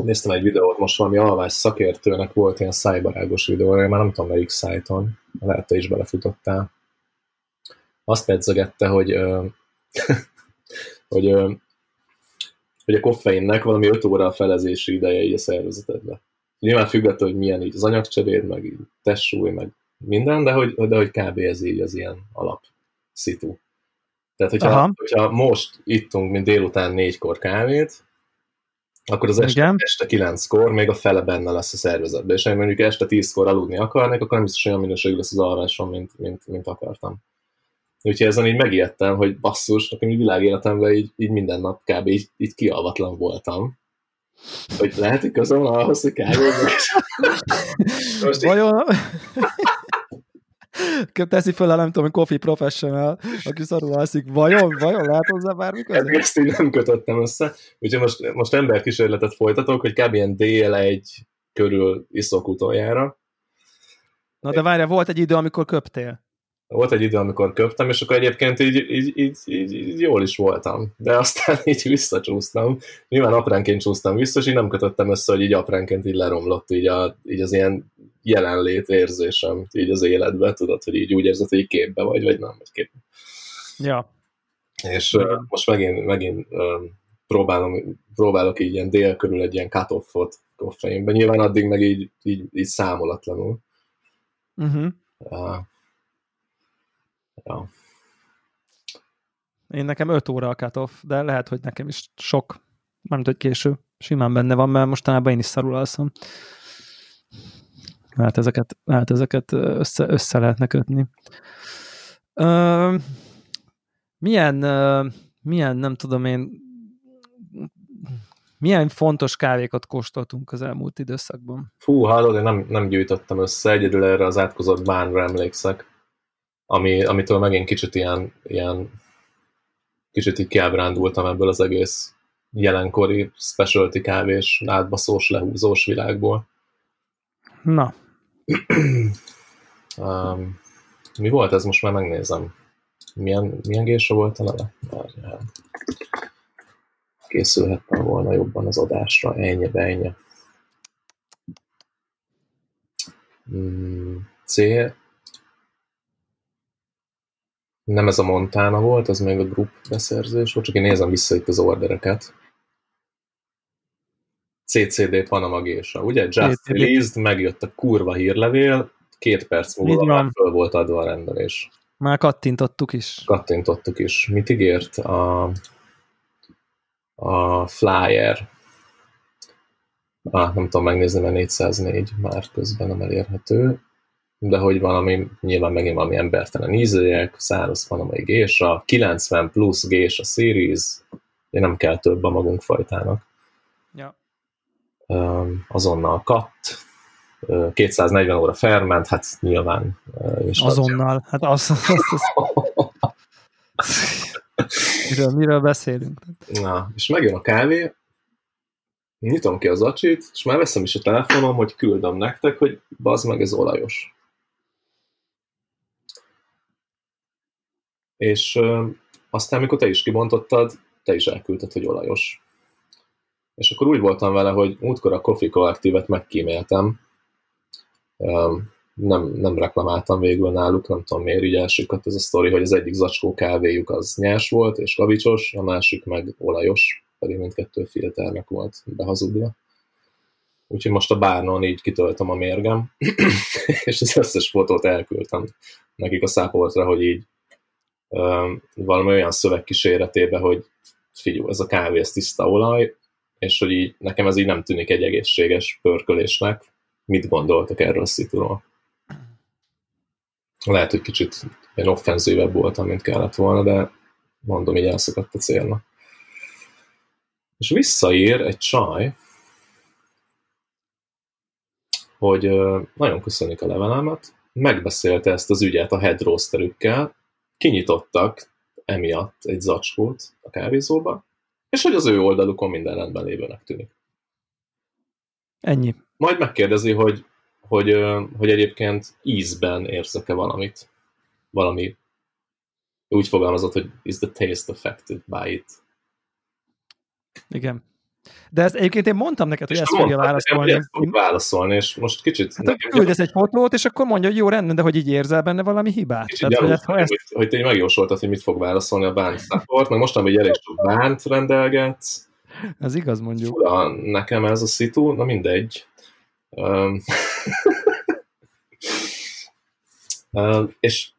néztem egy videót, most valami alvás szakértőnek volt ilyen szájbarágos videó, már nem tudom melyik szájton, lehet te is belefutottál. Azt pedzegette, hogy, [laughs] hogy, hogy a koffeinnek valami 5 óra a felezési ideje így a szervezetedbe. Nyilván függetlenül, hogy milyen így az anyagcseréd, meg így testsúly, meg minden, de hogy, de hogy kb. ez így az ilyen alap szitu. Tehát, hogyha, hogyha most ittunk, mint délután négykor kávét, akkor az este, Igen. este kilenckor még a fele benne lesz a szervezetben, és ha mondjuk este tízkor aludni akarnék, akkor nem biztos olyan minőségű lesz az alvásom, mint, mint, mint akartam. Úgyhogy ezen így megijedtem, hogy basszus, nekem így világéletemben így, így minden nap kb. így, így kialvatlan voltam. Hogy lehet, hogy közöm ahhoz, hogy kávézok. [laughs] Vajon... teszi föl a nem tudom, Coffee Professional, aki szarul alszik. Vajon, vajon lehet hozzá bármi között? Ezt így nem kötöttem össze. Úgyhogy most, most emberkísérletet folytatok, hogy kb. ilyen DL1 körül iszok utoljára. Na de várjál, volt egy idő, amikor köptél. Volt egy idő, amikor köptem, és akkor egyébként így, így, így, így, így jól is voltam. De aztán [laughs] így visszacsúsztam. Nyilván apránként csúsztam vissza, és így nem kötöttem össze, hogy így apránként így leromlott így, a, így az ilyen jelenlét érzésem így az életbe, tudod, hogy így úgy érzed, hogy így képbe vagy, vagy nem vagy képbe. Ja. És uh, most megint, megint uh, próbálom, próbálok így ilyen dél körül egy ilyen cut-offot koffeinben. Nyilván addig meg így, így, így számolatlanul. Uh-huh. Uh, ja. Én nekem 5 óra a cut-off, de lehet, hogy nekem is sok, nem hogy késő. Simán benne van, mert mostanában én is szarul alszom. Hát ezeket, hát ezeket össze, össze lehetne kötni. Ö, milyen, milyen, nem tudom én, milyen fontos kávékat kóstoltunk az elmúlt időszakban? Fú, hallod, én nem, nem gyűjtöttem össze, egyedül erre az átkozott bánra emlékszek, ami, amitől megint kicsit ilyen, ilyen kicsit így kiábrándultam ebből az egész jelenkori specialty kávés, átbaszós, lehúzós világból. Na. [clears throat] um, mi volt ez? Most már megnézem. Milyen, milyen gésa volt a neve? Várjál. Készülhettem volna jobban az adásra. Ennyi, ennyi. Mm, C. Nem ez a Montana volt, az még a group beszerzés volt, csak én nézem vissza itt az ordereket. CCD Panama Gésa, ugye? Just released, megjött a kurva hírlevél, két perc múlva már föl volt adva a rendelés. Már kattintottuk is. Kattintottuk is. Mit ígért a, a flyer? Ah, nem tudom megnézni, mert 404 már közben nem elérhető, de hogy valami, nyilván megint valami embertelen ízőjek, száraz panamai gésa, 90 plusz gésa series, nem kell több a magunk fajtának. Ja azonnal kat, 240 óra ferment, hát nyilván. És azonnal, hát az, az, az, miről, miről beszélünk? Na, és megjön a kávé, nyitom ki az acsit, és már veszem is a telefonom, hogy küldöm nektek, hogy bazd meg, ez olajos. És aztán, amikor te is kibontottad, te is elküldted, hogy olajos. És akkor úgy voltam vele, hogy útkor a Coffee Collective-et megkíméltem, nem, nem reklamáltam végül náluk, nem tudom miért, így elsőkat ez a sztori, hogy az egyik zacskó kávéjuk az nyers volt és kavicsos, a másik meg olajos, pedig mindkettő filternek volt behazudva. úgyhogy most a bárnon így kitöltöm a mérgem, [clears throat] és az összes fotót elküldtem nekik a szápoltra, hogy így valami olyan szöveg kíséretébe, hogy figyelj, ez a kávé, ez tiszta olaj, és hogy így, nekem ez így nem tűnik egy egészséges pörkölésnek. Mit gondoltak erről a szituról? Lehet, hogy kicsit én offenzívebb voltam, mint kellett volna, de mondom, így elszakadt a célnak. És visszaír egy csaj, hogy nagyon köszönik a levelemet, megbeszélte ezt az ügyet a head roasterükkel, kinyitottak emiatt egy zacskót a kávézóba, és hogy az ő oldalukon minden rendben lévőnek tűnik. Ennyi. Majd megkérdezi, hogy, hogy, hogy egyébként ízben érzek-e valamit. Valami úgy fogalmazott, hogy is the taste affected by it. Igen. De ezt egyébként én mondtam neked, hogy ezt fogja válaszolni. Ezt fog válaszolni, és most kicsit... Hát, küldesz egy fotót, és akkor mondja, hogy jó, rendben, de hogy így érzel benne valami hibát. Kicsit Tehát, hogy, ezt, hogy, hogy te megjósoltad, hogy mit fog válaszolni a bánt support, meg most, hogy elég sok bánt rendelgetsz. Ez igaz, mondjuk. Fura, nekem ez a szitu, na mindegy. Um, um, [laughs] és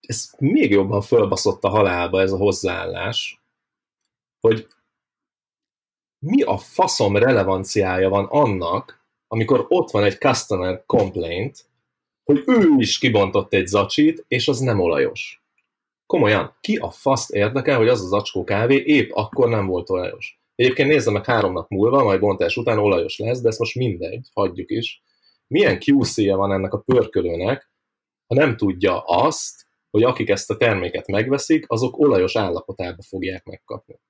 ez még jobban fölbaszott a halálba ez a hozzáállás, hogy mi a faszom relevanciája van annak, amikor ott van egy customer complaint, hogy ő is kibontott egy zacsit, és az nem olajos. Komolyan, ki a faszt érdekel, hogy az a zacskó kávé épp akkor nem volt olajos. Egyébként nézze meg három nap múlva, majd bontás után olajos lesz, de ezt most mindegy, hagyjuk is. Milyen QC-je van ennek a pörkölőnek, ha nem tudja azt, hogy akik ezt a terméket megveszik, azok olajos állapotába fogják megkapni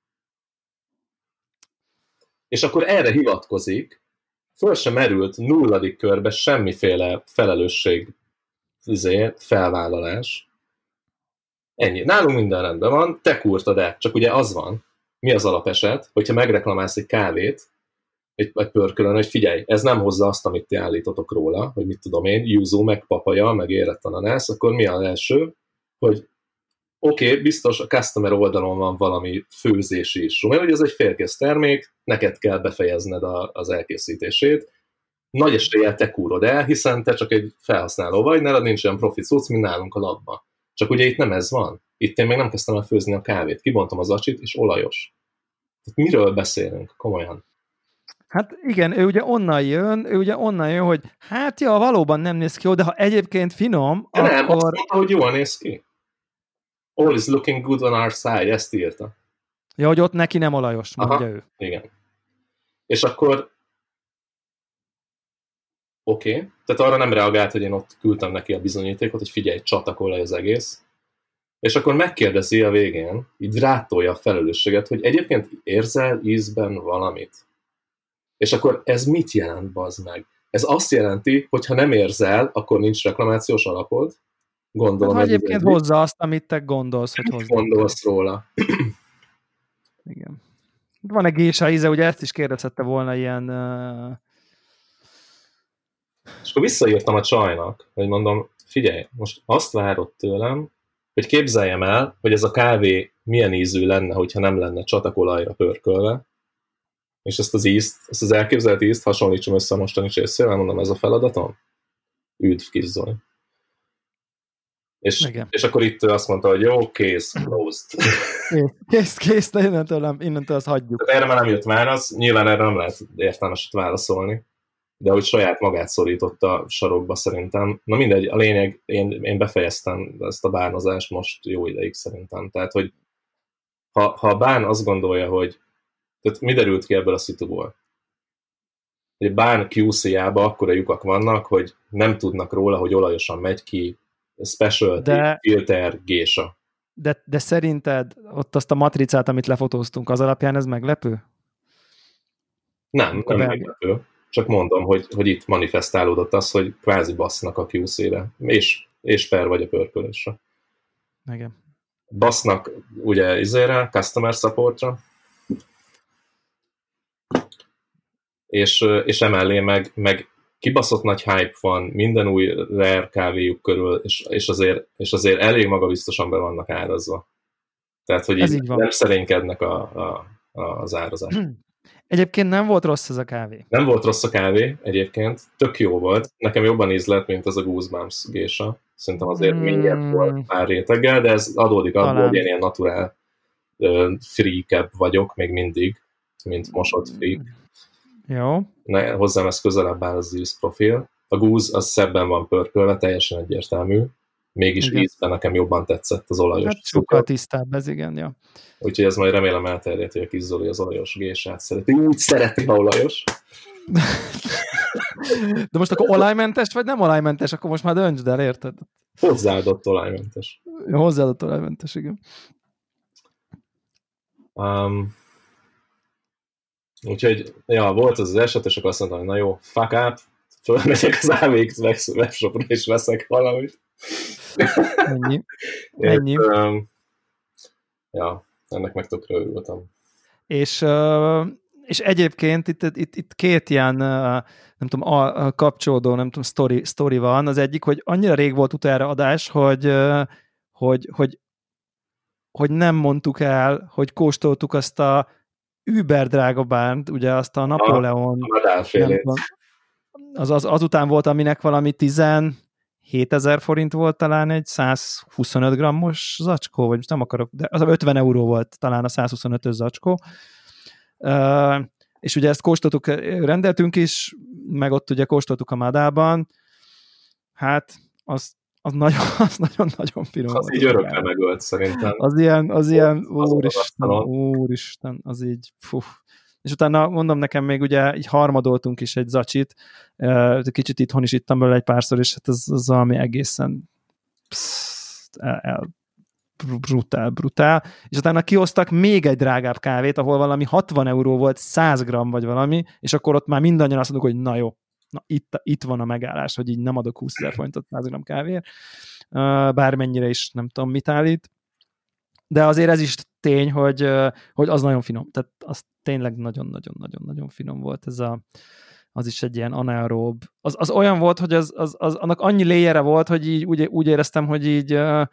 és akkor erre hivatkozik, föl sem merült nulladik körbe semmiféle felelősség izé, felvállalás. Ennyi. Nálunk minden rendben van, te kurtad el. Csak ugye az van, mi az alapeset, hogyha megreklamálsz egy kávét, egy, egy pörkölön, hogy figyelj, ez nem hozza azt, amit ti állítotok róla, hogy mit tudom én, yuzu, meg papaja, meg érett ananász, akkor mi az első, hogy oké, okay, biztos a customer oldalon van valami főzési is, mert hogy ez egy félkész termék, neked kell befejezned a, az elkészítését, nagy eséllyel te kúrod el, hiszen te csak egy felhasználó vagy, nálad nincs olyan profi cucc, mint nálunk a labba. Csak ugye itt nem ez van. Itt én még nem kezdtem el főzni a kávét. Kibontom az acsit, és olajos. Tehát miről beszélünk? Komolyan. Hát igen, ő ugye onnan jön, ő ugye onnan jön, hogy hát ja, valóban nem néz ki jó, de ha egyébként finom, de akkor... Nem, azt mondta, hogy jól néz ki all is looking good on our side, ezt írta. Ja, hogy ott neki nem olajos, mondja Aha, ő. Igen. És akkor oké, okay. tehát arra nem reagált, hogy én ott küldtem neki a bizonyítékot, hogy figyelj, csatakolaj az egész. És akkor megkérdezi a végén, így rátolja a felelősséget, hogy egyébként érzel ízben valamit. És akkor ez mit jelent, bazd meg? Ez azt jelenti, hogy ha nem érzel, akkor nincs reklamációs alapod, Gondolom. Hát, egyébként ez hozza azt, amit te gondolsz, hogy hozzá. Gondolsz róla. Igen. Van egy gésa íze, ugye ezt is kérdezhette volna ilyen... Uh... És akkor visszaírtam a csajnak, hogy mondom, figyelj, most azt várod tőlem, hogy képzeljem el, hogy ez a kávé milyen ízű lenne, hogyha nem lenne csatakolajra pörkölve, és ezt az ízt, ezt az elképzelt ízt hasonlítsam össze a mostani csészével, mondom, ez a feladatom? Üdv, kis És, és akkor itt azt mondta, hogy jó, kész, closed. Kész, kész, de innentől, innentől azt hagyjuk. Tehát erre már nem jött válasz, nyilván erre nem lehet értelmeset válaszolni, de hogy saját magát szorította sarokba szerintem. Na mindegy, a lényeg, én, én befejeztem ezt a bánozást most jó ideig szerintem. Tehát, hogy ha, ha a bán azt gondolja, hogy tehát mi derült ki ebből a szituból? Hogy bán QC-jába akkora lyukak vannak, hogy nem tudnak róla, hogy olajosan megy ki special de, filter gésa. De, de szerinted ott azt a matricát, amit lefotóztunk, az alapján ez meglepő? Nem, nem be... meglepő. Csak mondom, hogy, hogy itt manifestálódott az, hogy kvázi basznak a QC-re, és, és per vagy a pörkölésre. Igen. Basznak ugye izére, customer supportra, és, és emellé meg, meg kibaszott nagy hype van minden új rare kávéjuk körül, és, és, azért, és azért elég magabiztosan be vannak árazva. Tehát, hogy így, így nem szerénykednek a, a, a, az árazás. [clears throat] Egyébként nem volt rossz ez a kávé. Nem volt rossz a kávé, egyébként. Tök jó volt. Nekem jobban ízlett, mint az a Goosebumps gésa. Szerintem azért mm. mindjárt volt pár réteggel, de ez adódik abból, hogy én ilyen naturál freak vagyok még mindig, mint mosott freak. Jó. Ne, hozzám ez közelebb áll az íz profil. A goose az szebben van pörkölve, teljesen egyértelmű. Mégis igen. ízben nekem jobban tetszett az olajos. Hát sokkal tisztább ez, igen, ja. Úgyhogy ez majd remélem elterjedt, hogy a kis Zoli az olajos gésát szereti. Úgy szereti, ha olajos. [laughs] De most akkor olajmentes, vagy nem olajmentes? Akkor most már döntsd el, érted? Hozzáadott olajmentes. Hozzáadott olajmentes, igen. Um, úgyhogy, ja, volt az az eset, és akkor azt mondtam, hogy na jó, fuck up, fölmegyek az AVX webshopra, és veszek valamit. Ennyi. [laughs] Ennyi. És, um, ja, ennek meg tökre örültem. És, uh, és egyébként itt, itt, itt két ilyen, nem tudom, a, a kapcsolódó, nem tudom, story, story van. Az egyik, hogy annyira rég volt utára adás, hogy, hogy, hogy hogy nem mondtuk el, hogy kóstoltuk azt a über drága bánt, ugye azt a Napóleon. Az, az, azután volt, aminek valami 17 ezer forint volt talán egy 125 grammos zacskó, vagy most nem akarok, de az 50 euró volt talán a 125-ös zacskó. Uh, és ugye ezt kóstoltuk, rendeltünk is, meg ott ugye kóstoltuk a Madában, hát az az nagyon, [laughs] az nagyon-nagyon finom. Az így örökre megölt szerintem. Az ilyen, az ilyen, az úristen, úristen, az így, fú. És utána mondom nekem még ugye így harmadoltunk is egy zacsit, kicsit itthon is ittam belőle egy párszor, és hát az, az valami egészen psz, el, el, brutál, brutál, és utána kiosztak még egy drágább kávét, ahol valami 60 euró volt 100 gram vagy valami, és akkor ott már mindannyian azt mondjuk, hogy na jó, na itt, itt van a megállás, hogy így nem adok 20 ezer forintot 100 gram kávéért, bármennyire is nem tudom mit állít, de azért ez is tény, hogy, hogy az nagyon finom, tehát az tényleg nagyon-nagyon-nagyon-nagyon finom volt ez a, az is egy ilyen anaerób. Az, az olyan volt, hogy az, az, az, annak annyi léjere volt, hogy így úgy, úgy éreztem, hogy így uh,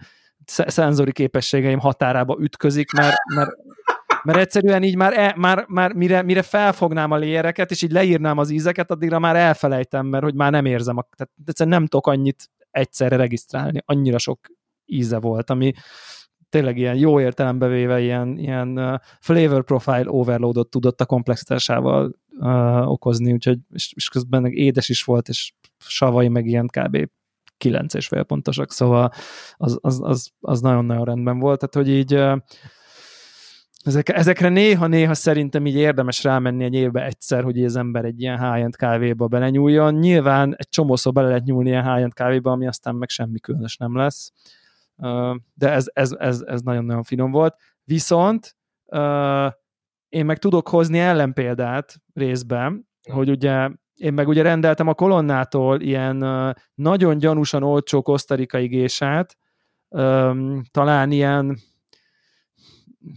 szenzori képességeim határába ütközik, mert, mert mert egyszerűen így már, e, már, már mire, mire felfognám a léjereket, és így leírnám az ízeket, addigra már elfelejtem, mert hogy már nem érzem, a, tehát egyszerűen nem tudok annyit egyszerre regisztrálni, annyira sok íze volt, ami tényleg ilyen jó értelembe véve ilyen, ilyen flavor profile overloadot tudott a komplexitásával uh, okozni, úgyhogy és, és közben édes is volt, és savai meg ilyen kb. 9 és fél pontosak, szóval az, az, az, az nagyon-nagyon rendben volt, tehát hogy így ezek, ezekre néha-néha szerintem így érdemes rámenni egy évbe egyszer, hogy az ember egy ilyen high-end kávéba belenyúljon. Nyilván egy csomószor bele lehet nyúlni ilyen high-end kávéba, ami aztán meg semmi különös nem lesz. De ez, ez, ez, ez nagyon-nagyon finom volt. Viszont én meg tudok hozni ellenpéldát részben, hogy ugye én meg ugye rendeltem a kolonnától ilyen nagyon gyanúsan olcsó kosztarikai gésát, talán ilyen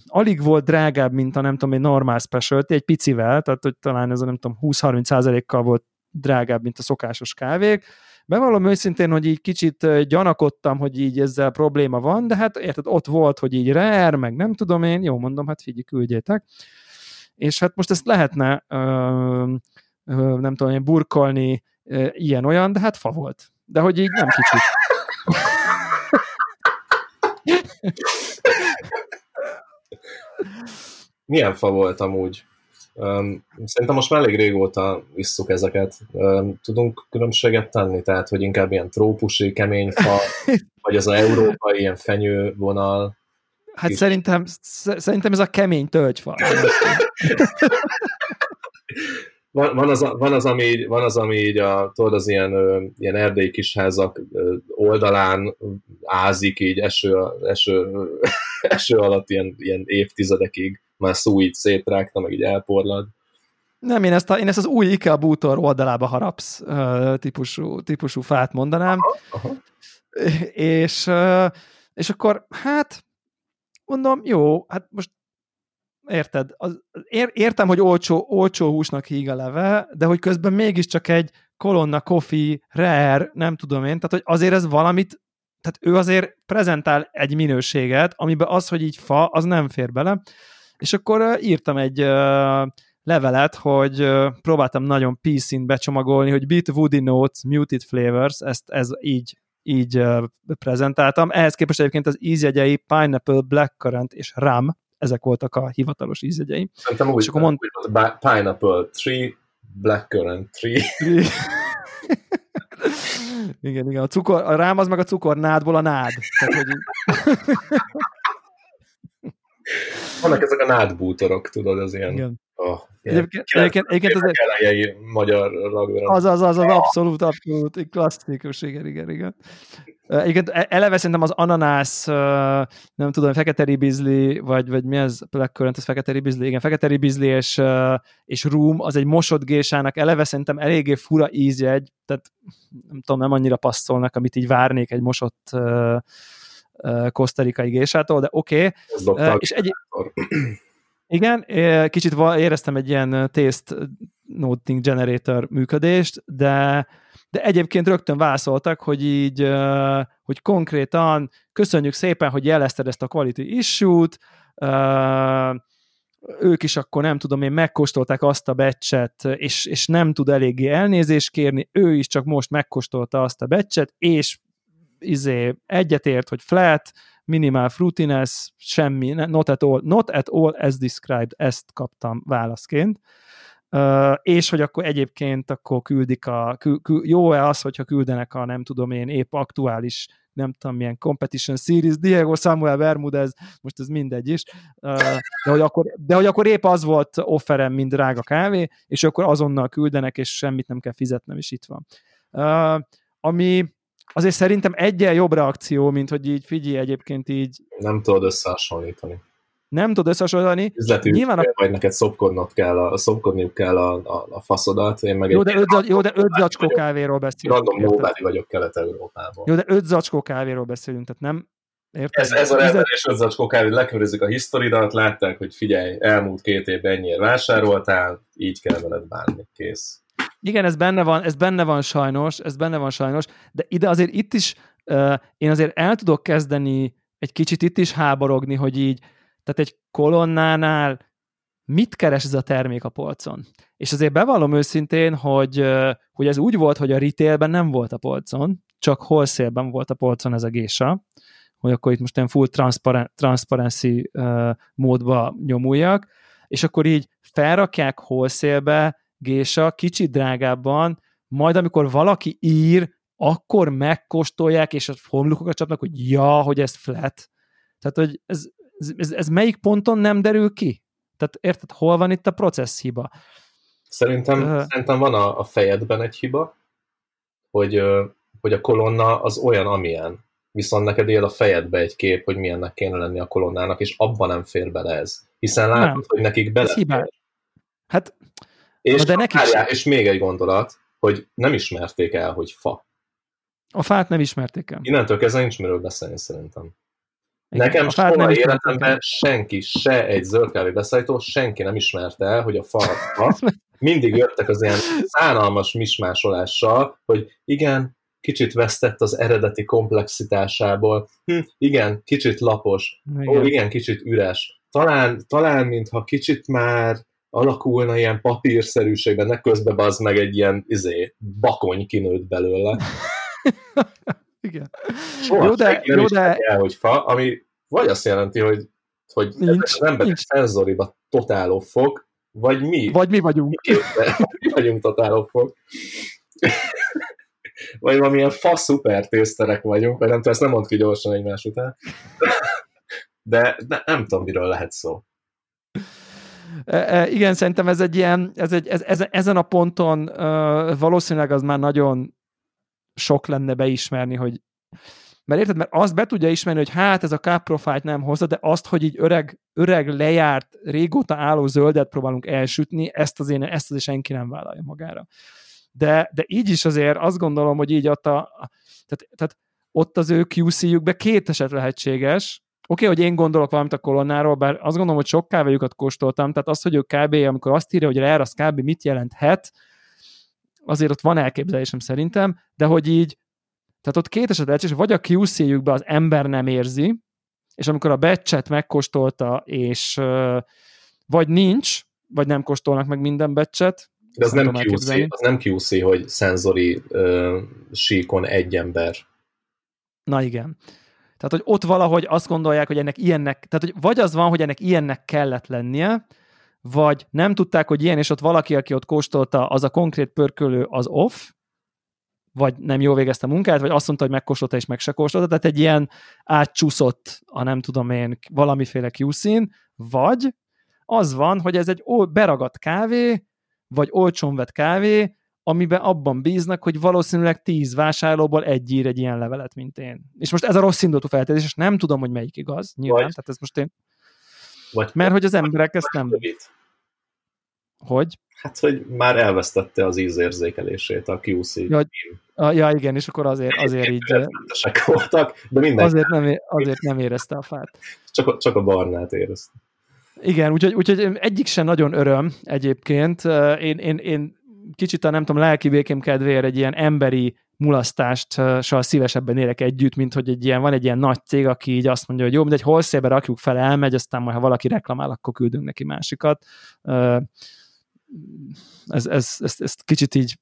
alig volt drágább, mint a nem tudom, egy normál specialty, egy picivel, tehát hogy talán ez a nem tudom, 20-30 százalékkal volt drágább, mint a szokásos kávék. Bevallom őszintén, hogy így kicsit gyanakodtam, hogy így ezzel probléma van, de hát érted, ott volt, hogy így rare, meg nem tudom én, jó mondom, hát figyelj, küldjétek. És hát most ezt lehetne ö, ö, nem tudom én, burkolni ilyen-olyan, de hát fa volt. De hogy így nem kicsit. [laughs] Milyen fa volt amúgy? Um, szerintem most már elég régóta visszuk ezeket. Um, tudunk különbséget tenni? Tehát, hogy inkább ilyen trópusi, kemény fa, [laughs] vagy az a európai ilyen fenyővonal? Hát is. szerintem, szerintem ez a kemény tölgyfa. van, van, az, van, az, ami, van az, ami így a, tudod, az ilyen, ilyen erdélyi kisházak oldalán ázik így eső, eső, [laughs] eső alatt ilyen, ilyen évtizedekig, már szó így szétrágta, meg így elporlad. Nem, én ezt, a, én ezt az új IKEA bútor oldalába harapsz típusú, típusú fát mondanám. Aha, aha. És, és akkor, hát, mondom, jó, hát most érted, az, ér, értem, hogy olcsó, olcsó húsnak híg a leve, de hogy közben mégiscsak egy kolonna, coffee, rare, nem tudom én, tehát hogy azért ez valamit, tehát ő azért prezentál egy minőséget, amiben az, hogy így fa, az nem fér bele. És akkor írtam egy levelet, hogy próbáltam nagyon pc becsomagolni, hogy Bit Woody Notes Muted Flavors, ezt ez így így prezentáltam. Ehhez képest egyébként az ízjegyei Pineapple, Blackcurrant és Rum, ezek voltak a hivatalos ízjegyei. Szerintem úgy, és akkor mond... úgy volt, Pineapple 3, Blackcurrant 3. igen, igen, a, cukor, a rám az meg a cukornádból a nád. Tehát, hogy... Vannak ezek a nádbútorok, tudod, az ilyen... Igen. Oh, egyébként, egyébként, egyébként az egy... magyar ragdra. Az, az, az, az abszolút, abszolút, klasszikus, igen, igen, igen. Egyébként e- eleve szerintem az ananász, nem tudom, fekete ribizli, vagy, vagy mi ez, blackcurrant, ez fekete ribizli, igen, fekete ribizli és, és rum, az egy mosott gésának eleve szerintem eléggé fura ízjegy, tehát nem tudom, nem annyira passzolnak, amit így várnék egy mosott kosztarikai gésától, de oké. Okay. És egy... [clears throat] Igen, kicsit éreztem egy ilyen taste noting generator működést, de de egyébként rögtön válaszoltak, hogy így, hogy konkrétan köszönjük szépen, hogy jelezted ezt a quality issue-t, ők is akkor nem tudom én megkóstolták azt a becset, és, és nem tud eléggé elnézést kérni, ő is csak most megkóstolta azt a becset, és izé egyetért, hogy flat, minimal fruitiness, semmi, not at all, not at all as described, ezt kaptam válaszként. Uh, és hogy akkor egyébként akkor küldik a, kül, kül, jó-e az, hogyha küldenek a nem tudom én épp aktuális nem tudom milyen competition series, Diego Samuel Bermudez, most ez mindegy is, uh, de, hogy akkor, de hogy akkor épp az volt offerem, mint drága kávé, és akkor azonnal küldenek, és semmit nem kell fizetnem, és itt van. Uh, ami azért szerintem egyen jobb reakció, mint hogy így figyelj egyébként így... Nem tudod összehasonlítani nem tud összehasonlítani. Üzleti Nyilván a... vagy neked szopkodnod kell, a, szopkodniuk kell a, a, a faszodat. Én meg jó, de öt, jó, de öt zacskó kávéról beszélünk. Random nobody vagyok Kelet-Európában. Jó, de öt zacskó kávéról beszélünk, tehát nem, Érted? Ez, ez a rendelés öt zacskó kávét, lekörözik a historidat, látták, hogy figyelj, elmúlt két évben ennyire vásároltál, így kell veled bánni, kész. Igen, ez benne van, ez benne van sajnos, ez benne van sajnos, de ide azért itt is, uh, én azért el tudok kezdeni egy kicsit itt is háborogni, hogy így tehát egy kolonnánál mit keres ez a termék a polcon? És azért bevallom őszintén, hogy, hogy ez úgy volt, hogy a retailben nem volt a polcon, csak wholesale volt a polcon ez a gésa, hogy akkor itt most ilyen full transparen- uh, módba nyomuljak, és akkor így felrakják wholesale gésa, kicsit drágábban, majd amikor valaki ír, akkor megkóstolják, és a homlukokat csapnak, hogy ja, hogy ez flat. Tehát, hogy ez, ez, ez, ez melyik ponton nem derül ki? Tehát érted, hol van itt a processz hiba? Szerintem, uh, szerintem van a, a fejedben egy hiba, hogy, hogy a kolonna az olyan, amilyen. Viszont neked él a fejedbe egy kép, hogy milyennek kéne lenni a kolonnának, és abban nem fér bele ez. Hiszen látod, nem. hogy nekik bele. Hát, és, de nekik várjál, és még egy gondolat, hogy nem ismerték el, hogy fa. A fát nem ismerték el. Innentől kezdve nincs miről beszélni szerintem. Nekem soha nem életemben senki, se egy zöldkávé beszállító, senki nem ismerte el, hogy a fa [laughs] mindig jöttek az ilyen szánalmas mismásolással, hogy igen, kicsit vesztett az eredeti komplexitásából, hm, igen, kicsit lapos, igen. ó, igen, kicsit üres. Talán, talán mintha kicsit már alakulna ilyen papírszerűségben, ne közbe bazd meg egy ilyen izé, bakony kinőtt belőle. [laughs] Igen. Soha jó, de, jó, de... El, hogy fa, ami vagy azt jelenti, hogy, hogy nincs, az emberek nincs. szenzoriba totál fog, vagy mi. Vagy mi vagyunk. Mi [laughs] vagyunk totál fog. [laughs] vagy valamilyen fa szuper tészterek vagyunk, vagy nem tudom, ezt nem mond ki gyorsan egymás után. De, de nem tudom, miről lehet szó. E, e, igen, szerintem ez egy ilyen, ez egy, ez, ez, ezen a ponton valószínűleg az már nagyon sok lenne beismerni, hogy mert érted, mert azt be tudja ismerni, hogy hát ez a profile nem hozza, de azt, hogy így öreg, öreg lejárt, régóta álló zöldet próbálunk elsütni, ezt azért, ezt azért senki nem vállalja magára. De, de így is azért azt gondolom, hogy így ott a, tehát, tehát ott az ő QC-jükbe két eset lehetséges, Oké, okay, hogy én gondolok valamit a kolonnáról, bár azt gondolom, hogy sok kávéjukat kóstoltam, tehát az, hogy ő kb. amikor azt írja, hogy erre az kb. mit jelenthet, azért ott van elképzelésem szerintem, de hogy így, tehát ott két eset lehetséges, vagy a QC-jükbe az ember nem érzi, és amikor a becset megkóstolta, és vagy nincs, vagy nem kóstolnak meg minden becset. De az nem, QC, az nem QC, hogy szenzori uh, síkon egy ember. Na igen. Tehát, hogy ott valahogy azt gondolják, hogy ennek ilyennek, tehát, hogy vagy az van, hogy ennek ilyennek kellett lennie, vagy nem tudták, hogy ilyen, és ott valaki, aki ott kóstolta, az a konkrét pörkölő az off, vagy nem jól végezte a munkát, vagy azt mondta, hogy megkóstolta és meg se kóstolta, tehát egy ilyen átcsúszott a nem tudom én valamiféle q vagy az van, hogy ez egy beragadt kávé, vagy olcsón vett kávé, amiben abban bíznak, hogy valószínűleg tíz vásárlóból egy ír egy ilyen levelet, mint én. És most ez a rossz indulatú feltételés, és nem tudom, hogy melyik igaz, nyilván, vagy, tehát ez most én... Vagy, mert hogy az emberek ezt nem... Rövid. Hogy? Hát, hogy már elvesztette az ízérzékelését a QC. Ja, ja igen, és akkor azért, azért így... voltak, de minden. Azért nem, azért nem érezte a fát. Csak a, csak a barnát érezte. Igen, úgyhogy, úgyhogy egyik sem nagyon öröm egyébként. Én, én, én kicsit a nem tudom, lelki békém kedvéért egy ilyen emberi mulasztást soha szívesebben érek együtt, mint hogy egy ilyen, van egy ilyen nagy cég, aki így azt mondja, hogy jó, mindegy, holszébe rakjuk fel, elmegy, aztán majd ha valaki reklamál, akkor küldünk neki másikat. Ez, ez, ez, ez kicsit így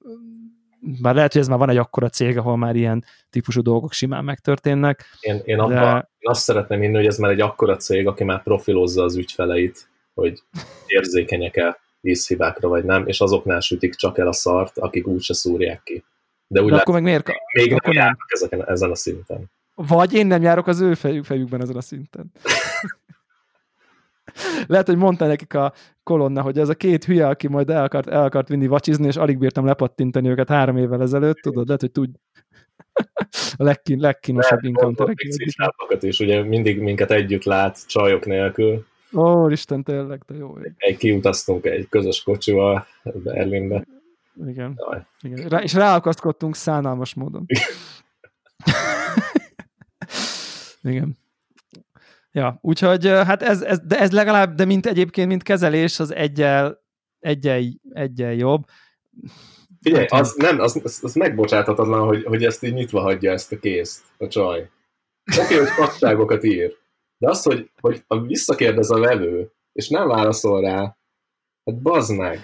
bár lehet, hogy ez már van egy akkora cég, ahol már ilyen típusú dolgok simán megtörténnek. Én, én, abba, de... én azt szeretném hinni, hogy ez már egy akkora cég, aki már profilozza az ügyfeleit, hogy érzékenyek-e vízhibákra vagy nem, és azoknál sütik csak el a szart, akik úgyse szúrják ki. De úgy De akkor meg miért? Még nem akkor nem. Ezeken, ezen a szinten. Vagy én nem járok az ő fejük, fejükben ezen a szinten. [laughs] Lehet, hogy mondta nekik a kolonna, hogy ez a két hülye, aki majd el akart, el akart vinni vacsizni, és alig bírtam lepattintani őket három évvel ezelőtt, tudod, lehet, hogy tudj. [laughs] a legkín, legkínosabb encounterek. is, ugye mindig minket együtt lát, csajok nélkül. Ó, Isten, tényleg, te jó. Egy kiutaztunk egy közös kocsival Berlinbe. Igen. Igen. Rá, és ráakaszkodtunk szánalmas módon. [laughs] Igen. Ja, úgyhogy hát ez, ez, de ez legalább, de mint egyébként, mint kezelés, az egyel, egyel, egyel jobb. Figyelj, az, nem, az, az, az megbocsáthatatlan, hogy, hogy ezt így nyitva hagyja ezt a készt, a csaj. Oké, okay, hogy fasságokat ír, de az, hogy, hogy visszakérdez a vevő, és nem válaszol rá, hát bazd meg.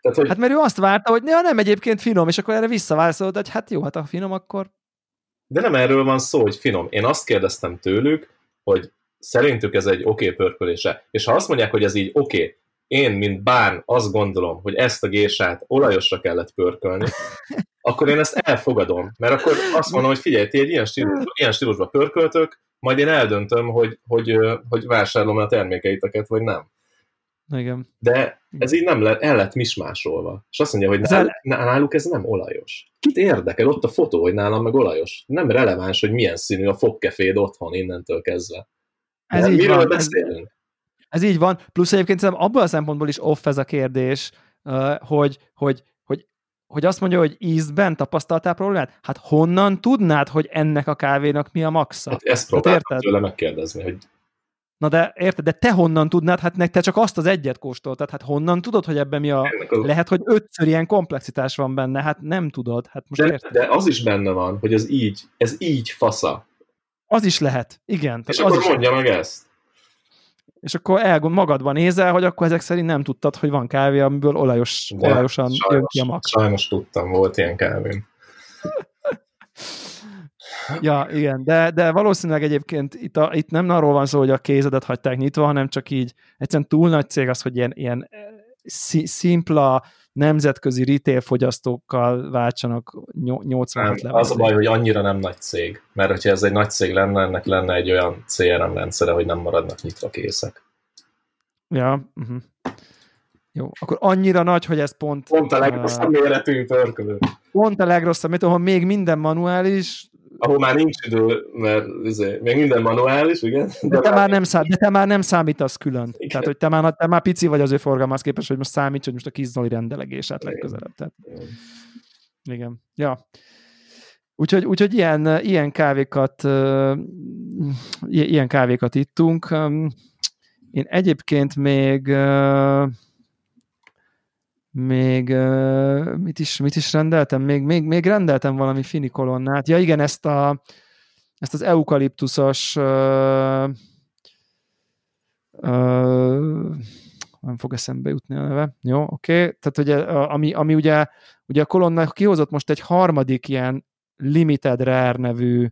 Tehát, hogy... Hát mert ő azt várta, hogy ja, nem egyébként finom, és akkor erre visszaválaszolt, hogy hát jó, hát ha finom, akkor... De nem erről van szó, hogy finom. Én azt kérdeztem tőlük, hogy szerintük ez egy oké okay pörkölése. És ha azt mondják, hogy ez így oké, okay, én, mint bán, azt gondolom, hogy ezt a gésát olajosra kellett pörkölni, [laughs] akkor én ezt elfogadom. Mert akkor azt mondom, hogy figyelj, ti egy ilyen, stílus, ilyen stílusba pörköltök, majd én eldöntöm, hogy, hogy, hogy vásárolom a termékeiteket, vagy nem. Igen. De ez így nem lett, el lett mismásolva. És azt mondja, hogy nál, náluk ez nem olajos. Kit érdekel? Ott a fotó, hogy nálam meg olajos. Nem releváns, hogy milyen színű a fogkeféd otthon innentől kezdve. Ez így van. beszélünk? Ez, ez így van. Plusz egyébként szerintem abban a szempontból is off ez a kérdés, hogy, hogy, hogy, azt mondja, hogy ízben tapasztaltál problémát? Hát honnan tudnád, hogy ennek a kávénak mi a maxa? Hát ezt próbáltam tőle megkérdezni, hogy Na de érted, de te honnan tudnád, hát te csak azt az egyet kóstoltad, hát honnan tudod, hogy ebben mi a... Az... Lehet, hogy ötször ilyen komplexitás van benne, hát nem tudod, hát most de, érted? De az is benne van, hogy ez így, ez így fasza. Az is lehet, igen. És akkor is mondja lehet. meg ezt. És akkor elgond magadban nézel, hogy akkor ezek szerint nem tudtad, hogy van kávé, amiből olajos, de olajosan sajnos, jön ki a max. Sajnos tudtam, volt ilyen kávém. ja, igen, de, de valószínűleg egyébként itt, a, itt nem arról van szó, hogy a kézedet hagyták nyitva, hanem csak így egyszerűen túl nagy cég az, hogy ilyen, ilyen szimpla, nemzetközi retail fogyasztókkal váltsanak 86 nem, Az a baj, hogy annyira nem nagy cég, mert hogyha ez egy nagy cég lenne, ennek lenne egy olyan CRM rendszere, hogy nem maradnak nyitva készek. Ja, uh-huh. Jó, akkor annyira nagy, hogy ez pont... Pont a legrosszabb uh, méretű pörkölő. Pont a legrosszabb, mert ahol még minden manuális, ahol már nincs idő, mert azért, még minden manuális, igen. De, de, te már nem szám, de te már nem számítasz külön. Igen. Tehát, hogy te már, te már pici vagy az ő forgalmához képest, hogy most számíts, hogy most a kis Zoli rendelegésát legközelebb. Tehát, igen. Ja. Úgyhogy, úgyhogy ilyen, ilyen kávékat ilyen kávékat ittunk. Én egyébként még még uh, mit, is, mit is rendeltem? Még, még, még rendeltem valami fini kolonnát. Ja igen, ezt, a, ezt az eukaliptuszos uh, uh, nem fog eszembe jutni a neve. Jó, oké. Okay. Tehát ugye, ami, ami ugye, ugye a kolonna kihozott most egy harmadik ilyen limited rare nevű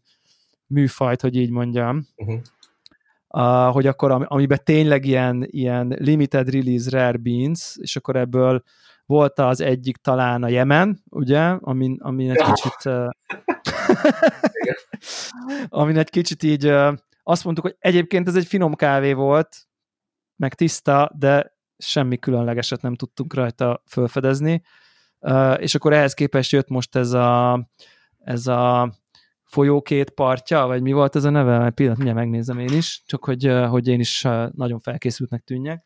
műfajt, hogy így mondjam. Uh-huh. Uh, hogy akkor amiben tényleg ilyen, ilyen limited release rare beans, és akkor ebből volt az egyik talán a Jemen, ugye, amin, amin egy kicsit [laughs] amin egy kicsit így azt mondtuk, hogy egyébként ez egy finom kávé volt, meg tiszta, de semmi különlegeset nem tudtunk rajta felfedezni, és akkor ehhez képest jött most ez a, ez a folyó két partja, vagy mi volt ez a neve? Egy pillanat, mindjárt megnézem én is, csak hogy, hogy én is nagyon felkészültnek tűnjek.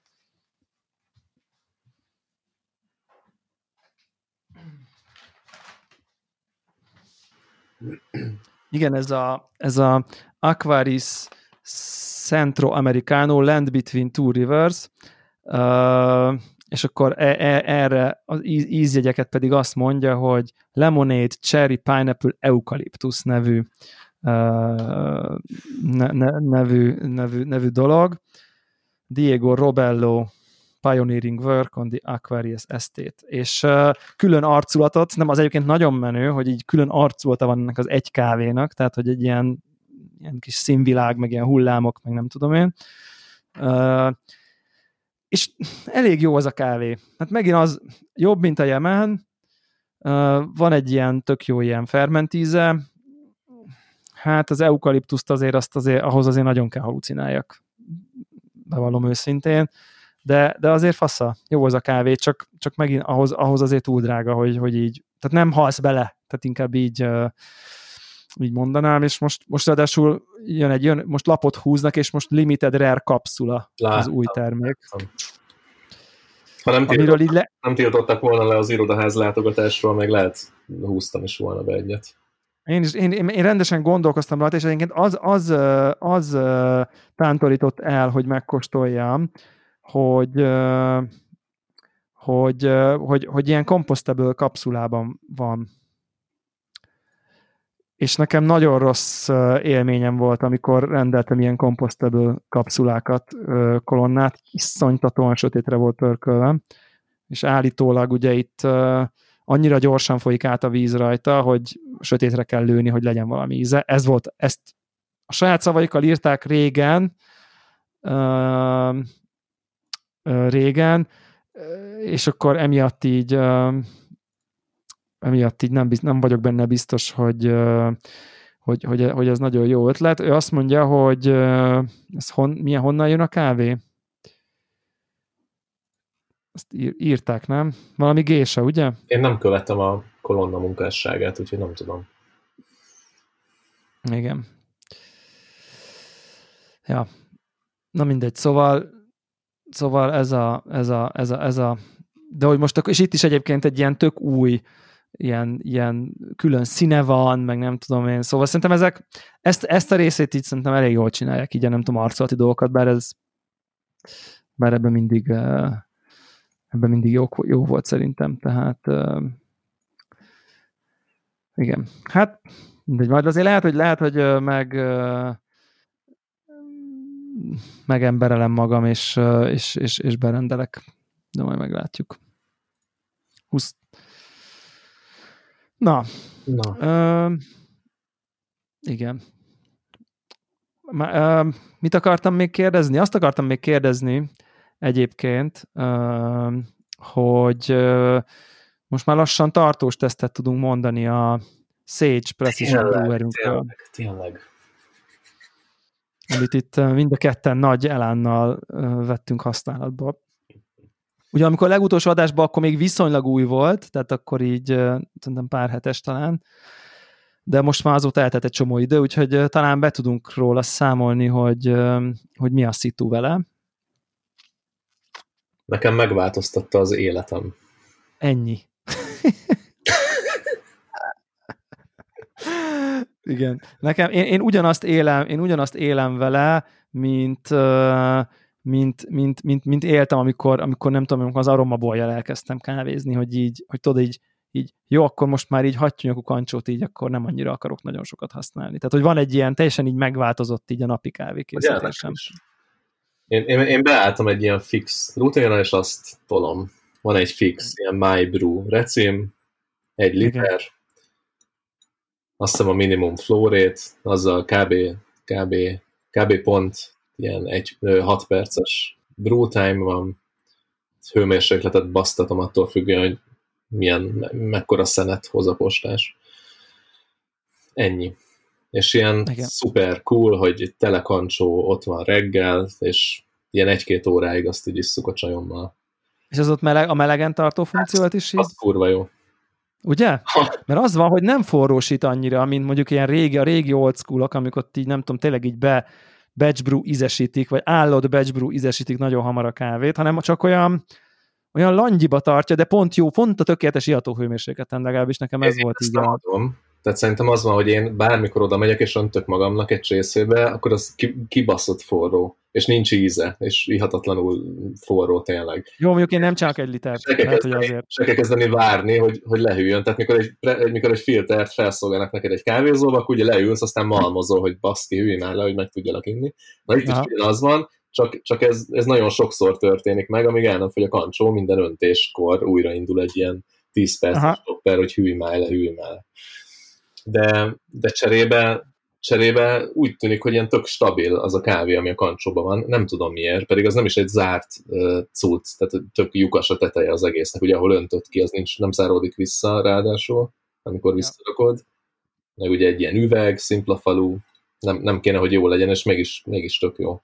Igen, ez a, ez a Aquaris Centro Americano Land Between Two Rivers, uh, és akkor e, e, erre az ízjegyeket pedig azt mondja, hogy Lemonade, Cherry, Pineapple, Eucalyptus nevű uh, ne, ne, nevű, nevű, nevű dolog. Diego Robello Pioneering Work on the Aquarius Estate. És uh, külön arculatot, nem az egyébként nagyon menő, hogy így külön arculata van ennek az egy kávénak, tehát hogy egy ilyen, ilyen kis színvilág, meg ilyen hullámok, meg nem tudom én. Uh, és elég jó az a kávé. Hát megint az jobb, mint a Jemen, uh, van egy ilyen tök jó ilyen fermentíze, hát az eukaliptuszt azért, azt azért, ahhoz azért nagyon kell halucináljak, bevallom őszintén, de, de azért fassa, jó az a kávé, csak, csak megint ahhoz, ahhoz azért túl drága, hogy, hogy így, tehát nem halsz bele, tehát inkább így, uh, így mondanám, és most, most ráadásul jön egy, jön, most lapot húznak, és most limited rare kapszula Láttam. az új termék. Ha nem, tiltott, így le... nem tiltottak volna le az irodaház látogatásról, meg lehet húztam is volna be egyet. Én, is, én, én rendesen gondolkoztam rajta, és egyébként az, az, az, az tántorított el, hogy megkóstoljam, hogy, hogy, hogy, hogy ilyen compostaből kapszulában van. És nekem nagyon rossz élményem volt, amikor rendeltem ilyen compostaből kapszulákat, kolonnát, iszonytatóan sötétre volt pörkölve, és állítólag ugye itt annyira gyorsan folyik át a víz rajta, hogy sötétre kell lőni, hogy legyen valami íze. Ez volt, ezt a saját szavaikkal írták régen, régen, és akkor emiatt így emiatt így nem, nem vagyok benne biztos, hogy, hogy, hogy, hogy ez nagyon jó ötlet. Ő azt mondja, hogy ez hon, milyen, honnan jön a kávé? Ezt írták, nem? Valami gése, ugye? Én nem követem a kolonna munkásságát, úgyhogy nem tudom. Igen. Ja. Na mindegy, szóval Szóval ez a, ez a, ez a, ez a de hogy most, és itt is egyébként egy ilyen tök új, ilyen, ilyen külön színe van, meg nem tudom én, szóval szerintem ezek, ezt, ezt a részét így szerintem elég jól csinálják, így nem tudom, arcolati dolgokat, bár ez, bár ebben mindig, ebben mindig jó, jó volt szerintem, tehát igen. Hát, mindegy, majd azért lehet, hogy lehet, hogy meg megemberelem magam, és, és, és, és berendelek. De majd meglátjuk. 20. Na. Na. Ö, igen. Ö, mit akartam még kérdezni? Azt akartam még kérdezni egyébként, ö, hogy ö, most már lassan tartós tesztet tudunk mondani a Sage Precision Brewerünkről. Tényleg, tényleg amit itt mind a ketten nagy elánnal vettünk használatba. Ugye amikor a legutolsó adásban akkor még viszonylag új volt, tehát akkor így szerintem pár hetes talán, de most már azóta eltett egy csomó idő, úgyhogy talán be tudunk róla számolni, hogy, hogy mi a szitu vele. Nekem megváltoztatta az életem. Ennyi. [laughs] Igen. Nekem, én, én, ugyanazt élem, én ugyanazt élem vele, mint, mint, mint, mint, mint éltem, amikor, amikor nem tudom, amikor az aromabolyjal elkezdtem kávézni, hogy így, hogy tudod, így, így jó, akkor most már így hagyjuk a kancsót, így akkor nem annyira akarok nagyon sokat használni. Tehát, hogy van egy ilyen, teljesen így megváltozott így a napi kávékészítésem. Én, én, én beálltam egy ilyen fix rutinra, és azt tolom. Van egy fix, ilyen My Brew recím, egy liter, Igen. Azt hiszem a minimum flow rate, azzal kb, kb, kb pont ilyen egy 6 perces brew time van, hőmérsékletet basztatom attól függően, hogy milyen, mekkora szenet hoz a postás. Ennyi. És ilyen Igen. szuper cool, hogy telekancsó ott van reggel, és ilyen egy-két óráig azt így isszuk a csajommal. És az ott meleg, a melegen tartó funkciót is így? Az kurva jó. Ugye? Mert az van, hogy nem forrósít annyira, mint mondjuk ilyen régi, a régi old school amikor így nem tudom, tényleg így be batch brew ízesítik, vagy állott batch brew ízesítik nagyon hamar a kávét, hanem csak olyan, olyan langyiba tartja, de pont jó, pont a tökéletes ihatóhőmérsékleten legalábbis nekem ez Én volt így. A... Tehát szerintem az van, hogy én bármikor oda megyek és öntök magamnak egy csészébe, akkor az kibaszott forró, és nincs íze, és ihatatlanul forró tényleg. Jó, mondjuk én nem csak egy liter. Se kell, kezdeni, azért. se kell kezdeni várni, hogy, hogy lehűljön. Tehát mikor egy, mikor egy filtert felszolgálnak neked egy kávézóba, akkor ugye leülsz, aztán malmozol, hogy baszki, hülj már le, hogy meg tudjalak inni. Na itt Aha. is az van, csak, csak ez, ez nagyon sokszor történik meg, amíg el nem fogy a kancsó, minden öntéskor újraindul egy ilyen 10 perces stopper, hogy hűj már le, hűj már de, de cserébe, cserébe úgy tűnik, hogy ilyen tök stabil az a kávé, ami a kancsóban van. Nem tudom miért, pedig az nem is egy zárt uh, cucc, tehát tök lyukas a teteje az egésznek. Ugye, ahol öntött ki, az nincs, nem záródik vissza ráadásul, amikor visszarakod. Meg ugye egy ilyen üveg, szimpla falu, nem, nem kéne, hogy jó legyen, és mégis, mégis tök jó.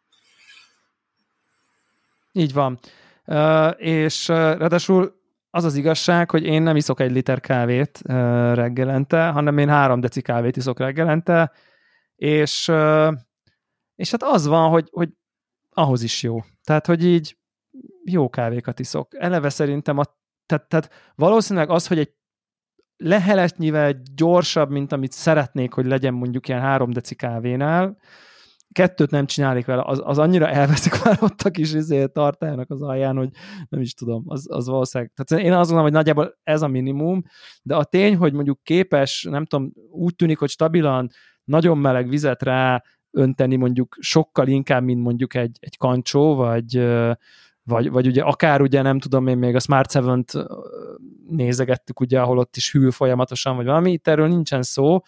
Így van. Uh, és uh, ráadásul az az igazság, hogy én nem iszok egy liter kávét reggelente, hanem én három deci kávét iszok reggelente, és, és hát az van, hogy, hogy ahhoz is jó. Tehát, hogy így jó kávékat iszok. Eleve szerintem a, tehát, tehát valószínűleg az, hogy egy leheletnyivel gyorsabb, mint amit szeretnék, hogy legyen mondjuk ilyen három deci kávénál, kettőt nem csinálik vele, az, az annyira elveszik már ott a kis izé, tartálynak az alján, hogy nem is tudom, az, az valószínűleg. Tehát én azt gondolom, hogy nagyjából ez a minimum, de a tény, hogy mondjuk képes, nem tudom, úgy tűnik, hogy stabilan nagyon meleg vizet rá önteni mondjuk sokkal inkább, mint mondjuk egy, egy kancsó, vagy, vagy, vagy ugye akár ugye nem tudom én még a Smart 7-t nézegettük ugye, ahol ott is hűl folyamatosan, vagy valami, itt erről nincsen szó,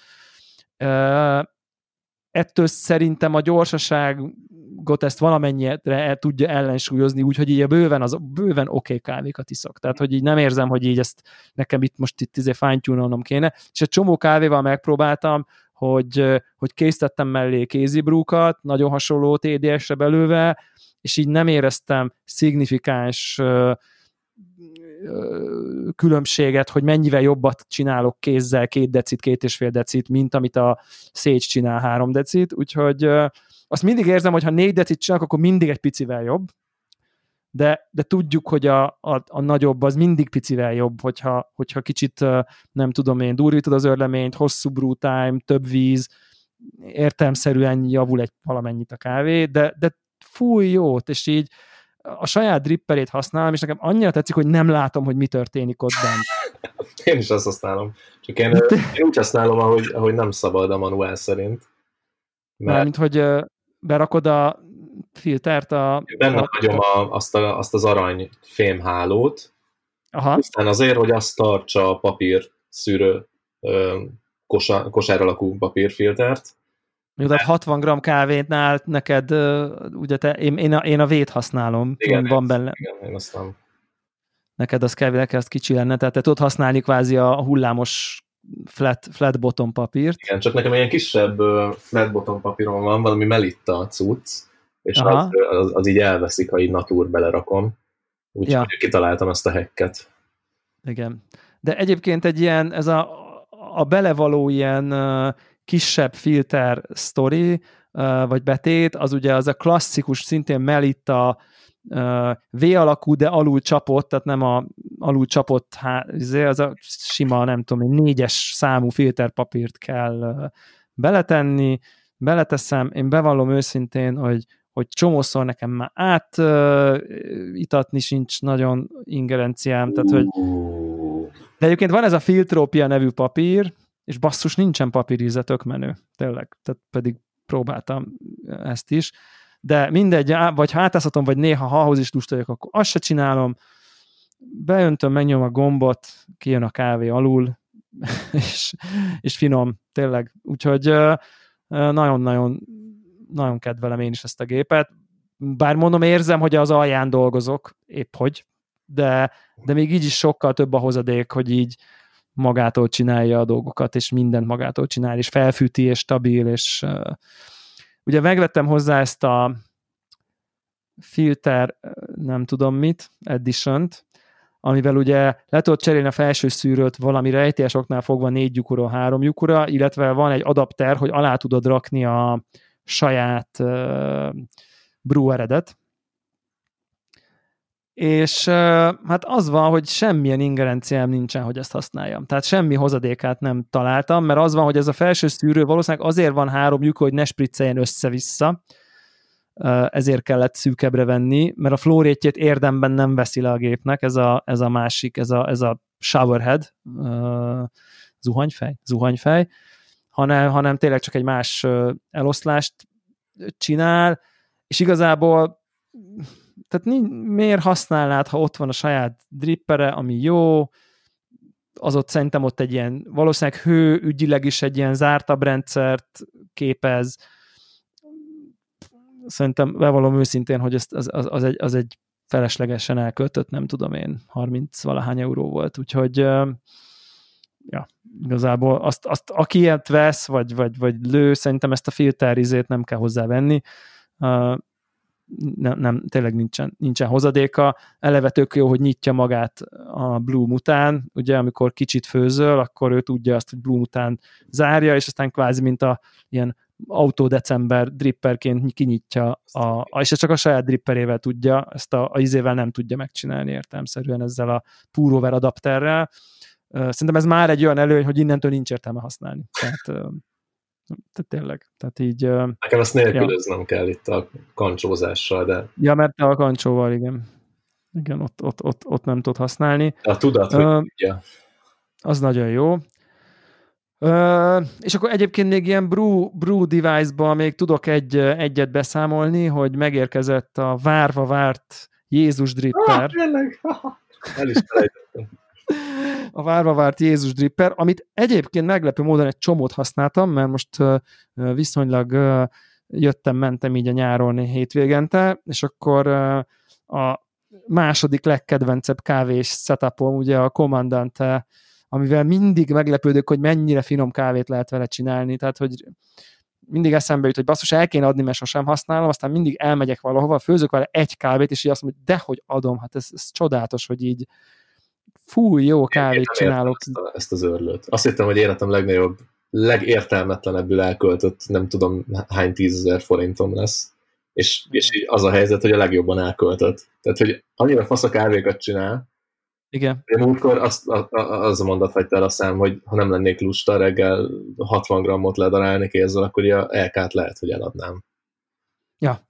ettől szerintem a gyorsaságot ezt valamennyire el tudja ellensúlyozni, úgyhogy így a bőven, az, bőven oké okay kávékat iszok. Tehát, hogy így nem érzem, hogy így ezt nekem itt most itt izé fine kéne. És egy csomó kávéval megpróbáltam, hogy, hogy készítettem mellé kézibrúkat, nagyon hasonló TDS-re belőve, és így nem éreztem szignifikáns különbséget, hogy mennyivel jobbat csinálok kézzel két decit, két és fél decit, mint amit a Sage csinál három decit, úgyhogy azt mindig érzem, hogy ha négy decit csinálok, akkor mindig egy picivel jobb, de, de tudjuk, hogy a, a, a nagyobb az mindig picivel jobb, hogyha, hogyha kicsit, nem tudom én, durvítod az örleményt, hosszú brew time, több víz, értelmszerűen javul egy valamennyit a kávé, de, de fúj jót, és így a saját dripperét használom, és nekem annyira tetszik, hogy nem látom, hogy mi történik ott bent. [laughs] Én is azt használom. Csak én, én úgy használom, ahogy, ahogy nem szabad a manuál szerint. Mert... Mint hogy berakod a filtert a... Benne a... hagyom a, azt, a, azt az arany fémhálót, Aha. aztán azért, hogy azt tartsa a papír szűrő kosár, kosár alakú papírfiltert, jó, tehát 60 g kávétnál neked, ugye te, én, én, a, én a vét használom, igen, tudom, van benne. Igen, én aztán. Neked az kell, neked az kicsi lenne, tehát te tudod használni kvázi a hullámos flat, flat bottom papírt. Igen, csak nekem ilyen kisebb flat bottom papírom van, valami melitta cucc, és az, az, az, így elveszik, ha így natúr belerakom. Úgyhogy ja. kitaláltam ezt a hacket. Igen. De egyébként egy ilyen, ez a, a belevaló ilyen kisebb filter story, vagy betét, az ugye az a klasszikus, szintén Melitta V alakú, de alul csapott, tehát nem a alul csapott, izé, az a sima, nem tudom, egy négyes számú filterpapírt kell beletenni, beleteszem, én bevallom őszintén, hogy, hogy csomószor nekem már átitatni sincs nagyon ingerenciám, tehát hogy de egyébként van ez a Filtropia nevű papír, és basszus, nincsen papíríze, tök menő, tényleg, tehát pedig próbáltam ezt is, de mindegy, vagy hátázhatom, vagy néha ha ahhoz is lusta akkor azt se csinálom, beöntöm, megnyom a gombot, kijön a kávé alul, [laughs] és, és finom, tényleg. Úgyhogy nagyon-nagyon nagyon kedvelem én is ezt a gépet. Bár mondom, érzem, hogy az alján dolgozok, épp hogy, de, de még így is sokkal több a hozadék, hogy így magától csinálja a dolgokat, és mindent magától csinál, és felfűti, és stabil, és uh, ugye megvettem hozzá ezt a filter, nem tudom mit, edition amivel ugye le tudod cserélni a felső szűrőt valami rejtélyesoknál fogva négy lyukura, három lyukura, illetve van egy adapter, hogy alá tudod rakni a saját uh, breweredet, és hát az van, hogy semmilyen ingerenciám nincsen, hogy ezt használjam. Tehát semmi hozadékát nem találtam, mert az van, hogy ez a felső szűrő valószínűleg azért van három lyuk, hogy ne spricceljen össze-vissza, ezért kellett szűkebbre venni, mert a flórétjét érdemben nem veszi le a gépnek, ez a, ez a másik, ez a, ez a showerhead, zuhanyfej, zuhanyfej, hanem, hanem tényleg csak egy más eloszlást csinál, és igazából tehát miért használnád, ha ott van a saját drippere, ami jó, az ott szerintem ott egy ilyen, valószínűleg hő ügyileg is egy ilyen zártabb rendszert képez, szerintem bevallom őszintén, hogy ez, az, az, az, egy, az egy feleslegesen elköltött, nem tudom én, 30 valahány euró volt, úgyhogy ja, igazából azt, azt aki ilyet vesz, vagy, vagy, vagy lő, szerintem ezt a filterizét nem kell hozzávenni, nem, nem, tényleg nincsen, nincsen hozadéka. Eleve tök jó, hogy nyitja magát a Bloom után, ugye amikor kicsit főzöl, akkor ő tudja azt, hogy Bloom után zárja, és aztán kvázi, mint a ilyen autódecember dripperként kinyitja, a, és ez csak a saját dripperével tudja, ezt a, a izével nem tudja megcsinálni értelmszerűen ezzel a Purover adapterrel. Szerintem ez már egy olyan előny, hogy innentől nincs értelme használni. Tehát, tehát tényleg. Tehát így, Nekem ezt nélkülöznem ja. kell itt a kancsózással, de... Ja, mert a kancsóval, igen. Igen, ott, ott, ott, ott nem tud használni. A tudat, hogy uh, tudja. Az nagyon jó. Uh, és akkor egyébként még ilyen brew, brew device-ban még tudok egy, egyet beszámolni, hogy megérkezett a várva várt Jézus dripper. Ah, tényleg? [laughs] El is felejtettem. A várva várt Jézus dripper, amit egyébként meglepő módon egy csomót használtam, mert most viszonylag jöttem, mentem így a nyáron hétvégente, és akkor a második legkedvencebb kávés setupom, ugye a Commandante amivel mindig meglepődök, hogy mennyire finom kávét lehet vele csinálni, tehát hogy mindig eszembe jut, hogy basszus, el kéne adni, mert sosem használom, aztán mindig elmegyek valahova, főzök vele egy kávét, és így azt mondom, hogy dehogy adom, hát ez, ez csodálatos, hogy így fú, jó kávét csinálok. Ezt, a, ezt az örlőt. Azt hittem, hogy életem legnagyobb, legértelmetlenebbül elköltött, nem tudom hány tízezer forintom lesz. És, és így az a helyzet, hogy a legjobban elköltött. Tehát, hogy annyira fasz a kávékat csinál, igen. Én múltkor azt, a, a, az a mondat hagyta el a szám, hogy ha nem lennék lusta reggel 60 grammot ledarálni kézzel, akkor a LK-t lehet, hogy eladnám. Ja.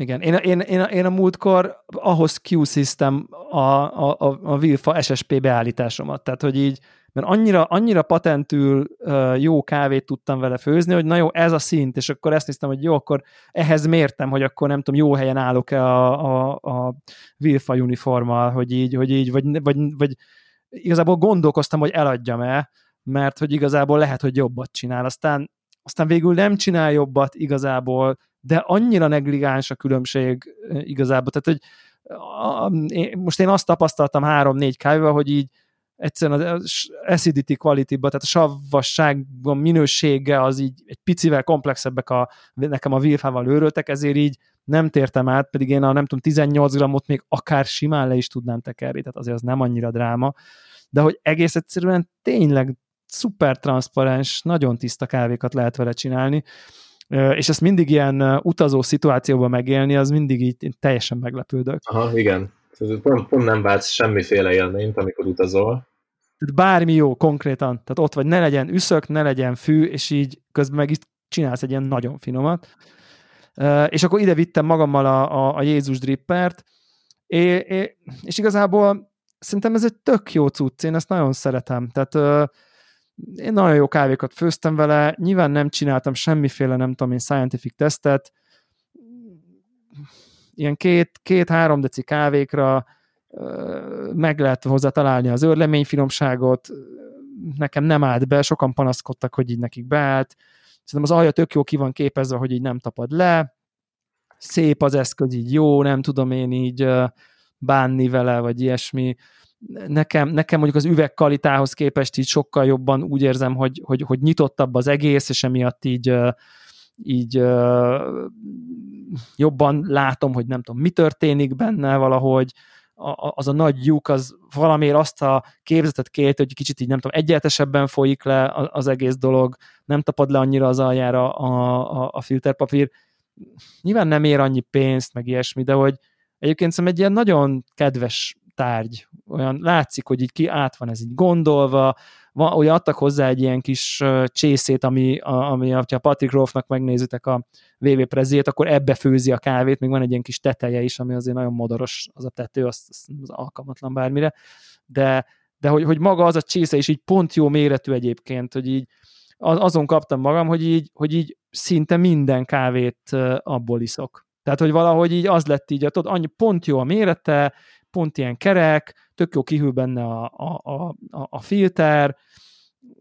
Igen, én, én, én, én a múltkor ahhoz Q-System a, a, a, a Wilfa SSP beállításomat, tehát hogy így mert annyira, annyira patentül jó kávét tudtam vele főzni, hogy na jó, ez a szint, és akkor ezt néztem, hogy jó, akkor ehhez mértem, hogy akkor nem tudom, jó helyen állok-e a, a, a Wilfa uniformmal, hogy így, hogy így, vagy, vagy, vagy igazából gondolkoztam, hogy eladjam-e, mert hogy igazából lehet, hogy jobbat csinál. Aztán, aztán végül nem csinál jobbat igazából, de annyira negligáns a különbség igazából. Tehát, hogy most én azt tapasztaltam három-négy kávéval, hogy így egyszerűen az acidity quality tehát a savasságban minősége az így egy picivel komplexebbek a, nekem a virfával őröltek, ezért így nem tértem át, pedig én a nem tudom, 18 grammot még akár simán le is tudnám tekerni, tehát azért az nem annyira dráma, de hogy egész egyszerűen tényleg szuper transzparens, nagyon tiszta kávékat lehet vele csinálni, és ezt mindig ilyen utazó szituációban megélni, az mindig így teljesen meglepődök. Aha, igen. Pont, pont nem váltsz semmiféle élményt, amikor utazol. Tehát bármi jó konkrétan, tehát ott vagy, ne legyen üszök, ne legyen fű, és így közben meg itt csinálsz egy ilyen nagyon finomat. És akkor ide vittem magammal a, a, a Jézus drippert, és, és igazából szerintem ez egy tök jó cucc, én ezt nagyon szeretem. Tehát én nagyon jó kávékat főztem vele, nyilván nem csináltam semmiféle, nem tudom én, scientific tesztet, ilyen két, két-három deci kávékra meg lehet hozzá találni az őrlemény finomságot, nekem nem állt be, sokan panaszkodtak, hogy így nekik beállt, szerintem az alja tök jó ki van képezve, hogy így nem tapad le, szép az eszköz, így jó, nem tudom én így bánni vele, vagy ilyesmi. Nekem, nekem mondjuk az üvegkalitához képest így sokkal jobban úgy érzem, hogy, hogy, hogy nyitottabb az egész, és emiatt így, így jobban látom, hogy nem tudom, mi történik benne valahogy, az a nagy lyuk, az valamiért azt a képzetet kért, hogy kicsit így nem tudom, egyetesebben folyik le az egész dolog, nem tapad le annyira az aljára a, a, a filterpapír. Nyilván nem ér annyi pénzt, meg ilyesmi, de hogy egyébként szerintem egy ilyen nagyon kedves tárgy, olyan látszik, hogy így ki át van ez így gondolva, van, ugye adtak hozzá egy ilyen kis csészét, ami, ami ha Patrick Rolfnak megnézitek a VV prezét, akkor ebbe főzi a kávét, még van egy ilyen kis teteje is, ami azért nagyon modoros. Az a tető, az, az alkalmatlan bármire, de, de hogy, hogy maga az a csésze is így pont jó méretű egyébként, hogy így azon kaptam magam, hogy így, hogy így szinte minden kávét abból iszok. Tehát, hogy valahogy így az lett így, tudod, annyi pont jó a mérete, pont ilyen kerek, tök jó kihűl benne a, a, a, a filter,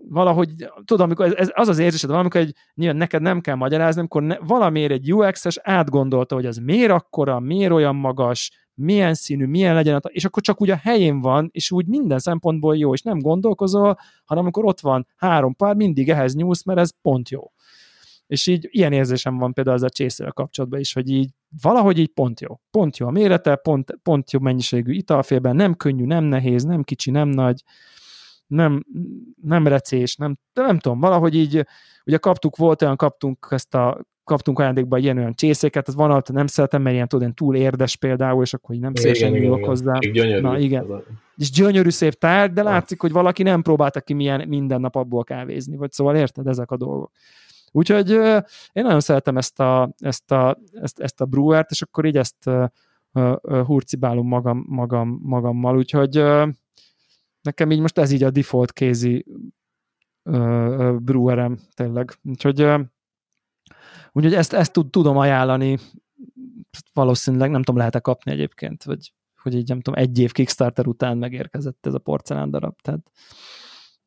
valahogy, tudom, amikor ez, ez az az érzésed, valamikor egy, nyilván neked nem kell magyarázni, amikor ne, valamiért egy UX-es átgondolta, hogy ez miért akkora, miért olyan magas, milyen színű, milyen legyen, és akkor csak úgy a helyén van, és úgy minden szempontból jó, és nem gondolkozol, hanem amikor ott van három pár, mindig ehhez nyúlsz, mert ez pont jó. És így ilyen érzésem van például az a csészével kapcsolatban is, hogy így valahogy így pont jó. Pont jó a mérete, pont, pont jó mennyiségű italfélben, nem könnyű, nem nehéz, nem kicsi, nem nagy, nem, nem recés, nem, de nem tudom, valahogy így, ugye kaptuk, volt olyan, kaptunk ezt a kaptunk ajándékba ilyen olyan csészéket, az van, nem szeretem, mert ilyen tudod, túl érdes például, és akkor így nem szépen nyúlok hozzá. Gyönyörű. Na, igen. És gyönyörű szép tárgy, de látszik, hogy valaki nem próbálta ki milyen minden nap abból kávézni, vagy szóval érted ezek a dolgok. Úgyhogy én nagyon szeretem ezt a, ezt a, ezt, ezt a brewert, és akkor így ezt hurcibálom magam, magam, magammal, úgyhogy nekem így most ez így a default kézi brewerem tényleg. Úgyhogy, úgyhogy ezt, ezt tudom ajánlani, valószínűleg nem tudom, lehet-e kapni egyébként, vagy hogy így nem tudom, egy év Kickstarter után megérkezett ez a porcelán darab, tehát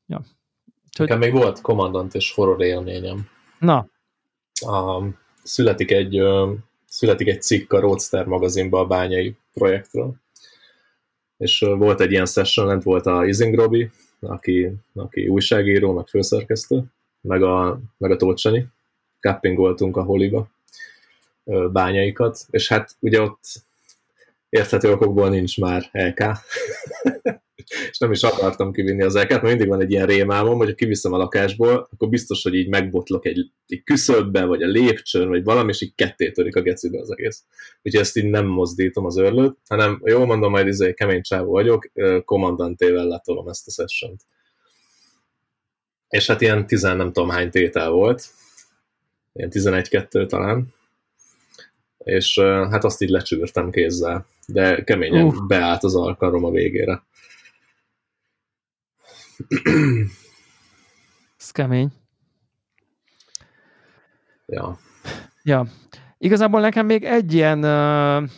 ja. Úgyhogy... Nekem még volt kommandant és horror élményem. Na. A, születik egy születik egy cikk a Roadster magazinban a bányai projektről. És volt egy ilyen session, lent volt a Izing Robi, aki, aki újságíró, meg főszerkesztő, meg a, meg a Tócsani. Cappingoltunk a holiba bányaikat, és hát ugye ott érthető okokból nincs már LK, [laughs] és nem is akartam kivinni az elkát, mert mindig van egy ilyen rémálmom, hogy ha kiviszem a lakásból, akkor biztos, hogy így megbotlok egy, egy küszöbbe, vagy a lépcsőn, vagy valami, és így ketté törik a gecibe az egész. Úgyhogy ezt így nem mozdítom az örlőt, hanem jól mondom, majd izé kemény csávó vagyok, kommandantével letolom ezt a sessiont. És hát ilyen tizen nem tudom hány tétel volt, ilyen 11-2 talán, és hát azt így lecsűrtem kézzel, de keményen uh. beállt az alkalom a végére. Ez kemény. Ja. Ja. Igazából nekem még egy ilyen uh,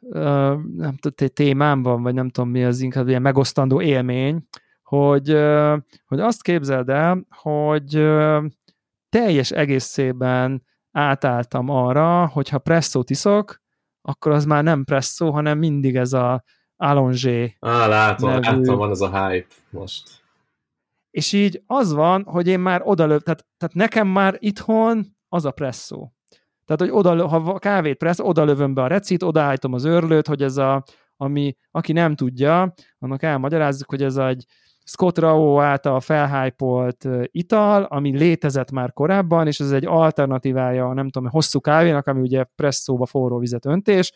uh, nem tudom, témám van, vagy nem tudom mi az inkább ilyen megosztandó élmény, hogy, uh, hogy azt képzeld el, hogy uh, teljes egészében átálltam arra, hogy ha presszót iszok, akkor az már nem presszó, hanem mindig ez a Allongé. Á, látom, nevű. látom, van ez a hype most. És így az van, hogy én már odalöv, tehát, tehát nekem már itthon az a presszó. Tehát, hogy oda, ha kávét pressz, oda lövöm be a recit, odaállítom az örlőt, hogy ez a, ami, aki nem tudja, annak elmagyarázzuk, hogy ez egy Scott Rao által felhájpolt ital, ami létezett már korábban, és ez egy alternatívája, nem tudom, hosszú kávénak, ami ugye presszóba forró vizet öntés,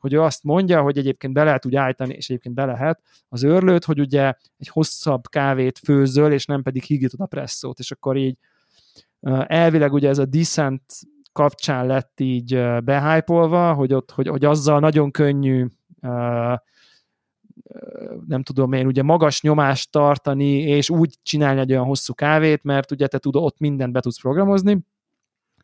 hogy ő azt mondja, hogy egyébként be lehet úgy állítani, és egyébként be lehet az őrlőt, hogy ugye egy hosszabb kávét főzöl, és nem pedig higítod a presszót, és akkor így elvileg ugye ez a Descent kapcsán lett így behájpolva, hogy, ott, hogy, hogy azzal nagyon könnyű nem tudom én, ugye magas nyomást tartani, és úgy csinálni egy olyan hosszú kávét, mert ugye te tudod, ott mindent be tudsz programozni,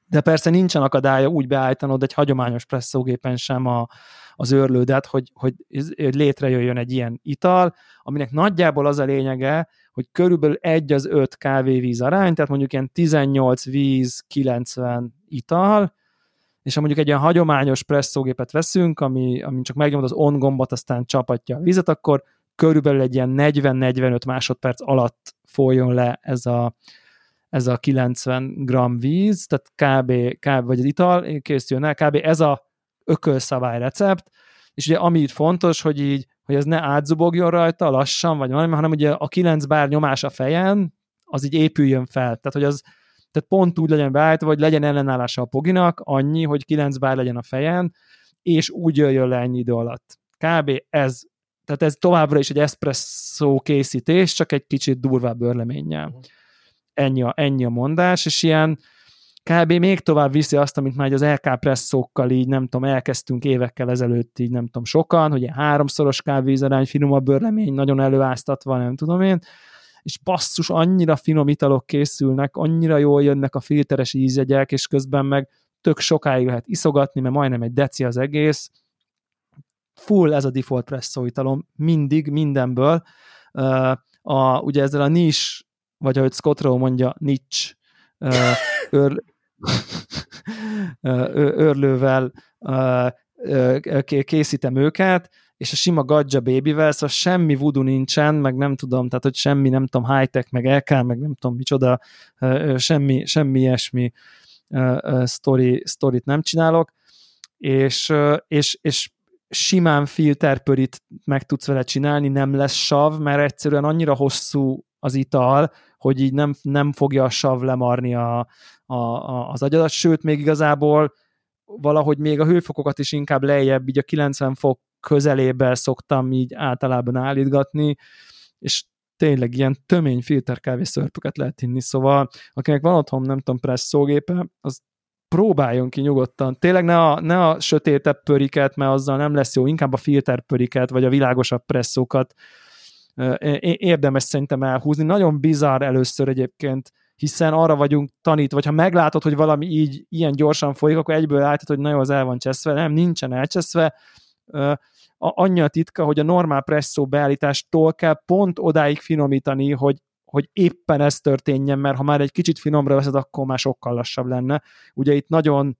de persze nincsen akadálya úgy beállítanod egy hagyományos presszógépen sem a, az őrlődet, hogy, hogy, hogy létrejöjjön egy ilyen ital, aminek nagyjából az a lényege, hogy körülbelül egy az öt kávévíz arány, tehát mondjuk ilyen 18 víz, 90 ital, és ha mondjuk egy ilyen hagyományos presszógépet veszünk, ami, ami csak megnyomod az on gombot, aztán csapatja a vizet, akkor körülbelül egy ilyen 40-45 másodperc alatt folyjon le ez a, ez a 90 g víz, tehát kb, kb vagy az ital készüljön el, kb. ez a ökölszabály recept, és ugye ami itt fontos, hogy így, hogy ez ne átzubogjon rajta lassan, vagy valami, hanem ugye a 9 bár nyomás a fejen, az így épüljön fel. Tehát, hogy az tehát pont úgy legyen beállítva, hogy legyen ellenállása a poginak, annyi, hogy 9 bár legyen a fejen, és úgy jöjjön le ennyi idő alatt. Kb. ez, tehát ez továbbra is egy espresso készítés, csak egy kicsit durvább örleménnyel. Uh-huh ennyi a, ennyi a mondás, és ilyen kb. még tovább viszi azt, amit már az LK presszókkal így, nem tudom, elkezdtünk évekkel ezelőtt így, nem tudom, sokan, hogy ilyen háromszoros kávézarány, finomabb bőrlemény, nagyon előáztatva, nem tudom én, és basszus, annyira finom italok készülnek, annyira jól jönnek a filteres ízjegyek, és közben meg tök sokáig lehet iszogatni, mert majdnem egy deci az egész. Full ez a default presszó italom, mindig, mindenből. A, ugye ezzel a nis vagy ahogy Scott Rowe mondja, niche őr, őrlővel készítem őket, és a sima gadja babyvel, szóval semmi voodoo nincsen, meg nem tudom, tehát hogy semmi, nem tudom, high-tech, meg LK, meg nem tudom micsoda, semmi, semmi ilyesmi story, storyt nem csinálok, és, és, és simán filterpörit meg tudsz vele csinálni, nem lesz sav, mert egyszerűen annyira hosszú az ital, hogy így nem, nem fogja a sav lemarni a, a, a, az agyadat, sőt, még igazából valahogy még a hőfokokat is inkább lejjebb, így a 90 fok közelébe szoktam így általában állítgatni, és tényleg ilyen tömény filterkávé szörpöket lehet inni, szóval akinek van otthon, nem tudom, presszógépe, az próbáljon ki nyugodtan. Tényleg ne a, ne a sötétebb pöriket, mert azzal nem lesz jó, inkább a filterpöriket, vagy a világosabb presszókat érdemes szerintem elhúzni. Nagyon bizarr először egyébként, hiszen arra vagyunk tanít, vagy ha meglátod, hogy valami így ilyen gyorsan folyik, akkor egyből látod, hogy nagyon az el van cseszve. Nem, nincsen elcseszve. Annyi a titka, hogy a normál presszó beállítástól kell pont odáig finomítani, hogy, hogy éppen ez történjen, mert ha már egy kicsit finomra veszed, akkor már sokkal lassabb lenne. Ugye itt nagyon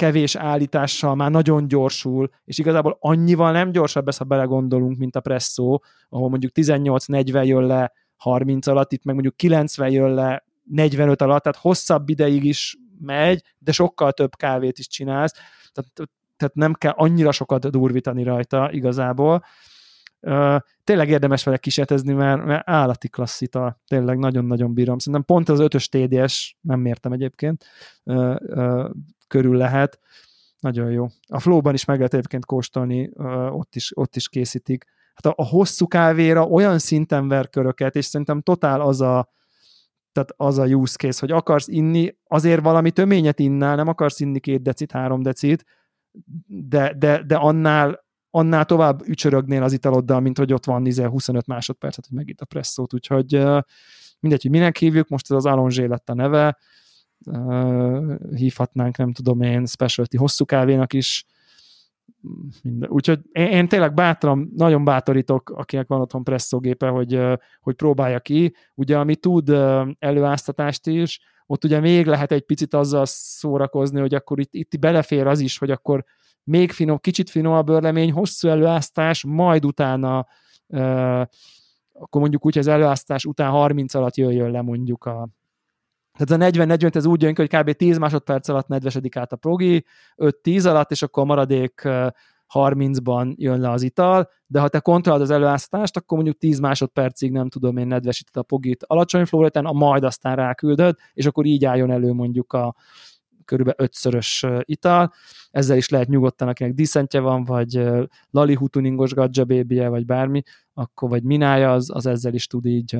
kevés állítással már nagyon gyorsul, és igazából annyival nem gyorsabb ez, ha belegondolunk, mint a presszó, ahol mondjuk 18-40 jön le 30 alatt, itt meg mondjuk 90 jön le 45 alatt, tehát hosszabb ideig is megy, de sokkal több kávét is csinálsz, tehát, tehát nem kell annyira sokat durvítani rajta igazából. Tényleg érdemes vele kísérletezni, mert, mert állati klasszita, tényleg nagyon-nagyon bírom. Szerintem pont az ötös TDS, nem mértem egyébként, körül lehet. Nagyon jó. A Flow-ban is meg lehet egyébként kóstolni, ott is, ott is készítik. Hát a, a hosszú kávéra olyan szinten ver köröket, és szerintem totál az a, tehát az a use case, hogy akarsz inni, azért valami töményet innál, nem akarsz inni két decit, három decit, de, de, de annál, annál tovább ücsörögnél az italoddal, mint hogy ott van 25 másodpercet, hogy megint a presszót, úgyhogy mindegy, hogy minek hívjuk, most ez az Alonzsé lett a neve, hívhatnánk, nem tudom én, specialty hosszú kávénak is. Úgyhogy én, én tényleg bátran, nagyon bátorítok, akinek van otthon presszógépe, hogy, hogy próbálja ki. Ugye, ami tud előáztatást is, ott ugye még lehet egy picit azzal szórakozni, hogy akkor itt, itt belefér az is, hogy akkor még finom, kicsit finomabb örlemény, hosszú előáztás, majd utána akkor mondjuk úgy, hogy az előáztás után 30 alatt jöjjön le mondjuk a, tehát a 40-40 ez úgy jön hogy kb. 10 másodperc alatt nedvesedik át a progi, 5-10 alatt, és akkor a maradék 30-ban jön le az ital, de ha te kontrollálod az előáztást, akkor mondjuk 10 másodpercig nem tudom én nedvesíted a pogit alacsony flóreten, a majd aztán ráküldöd, és akkor így álljon elő mondjuk a körülbelül ötszörös ital. Ezzel is lehet nyugodtan, akinek diszentje van, vagy lali hutuningos gadja bébie, vagy bármi, akkor vagy minája, az, az ezzel is tud így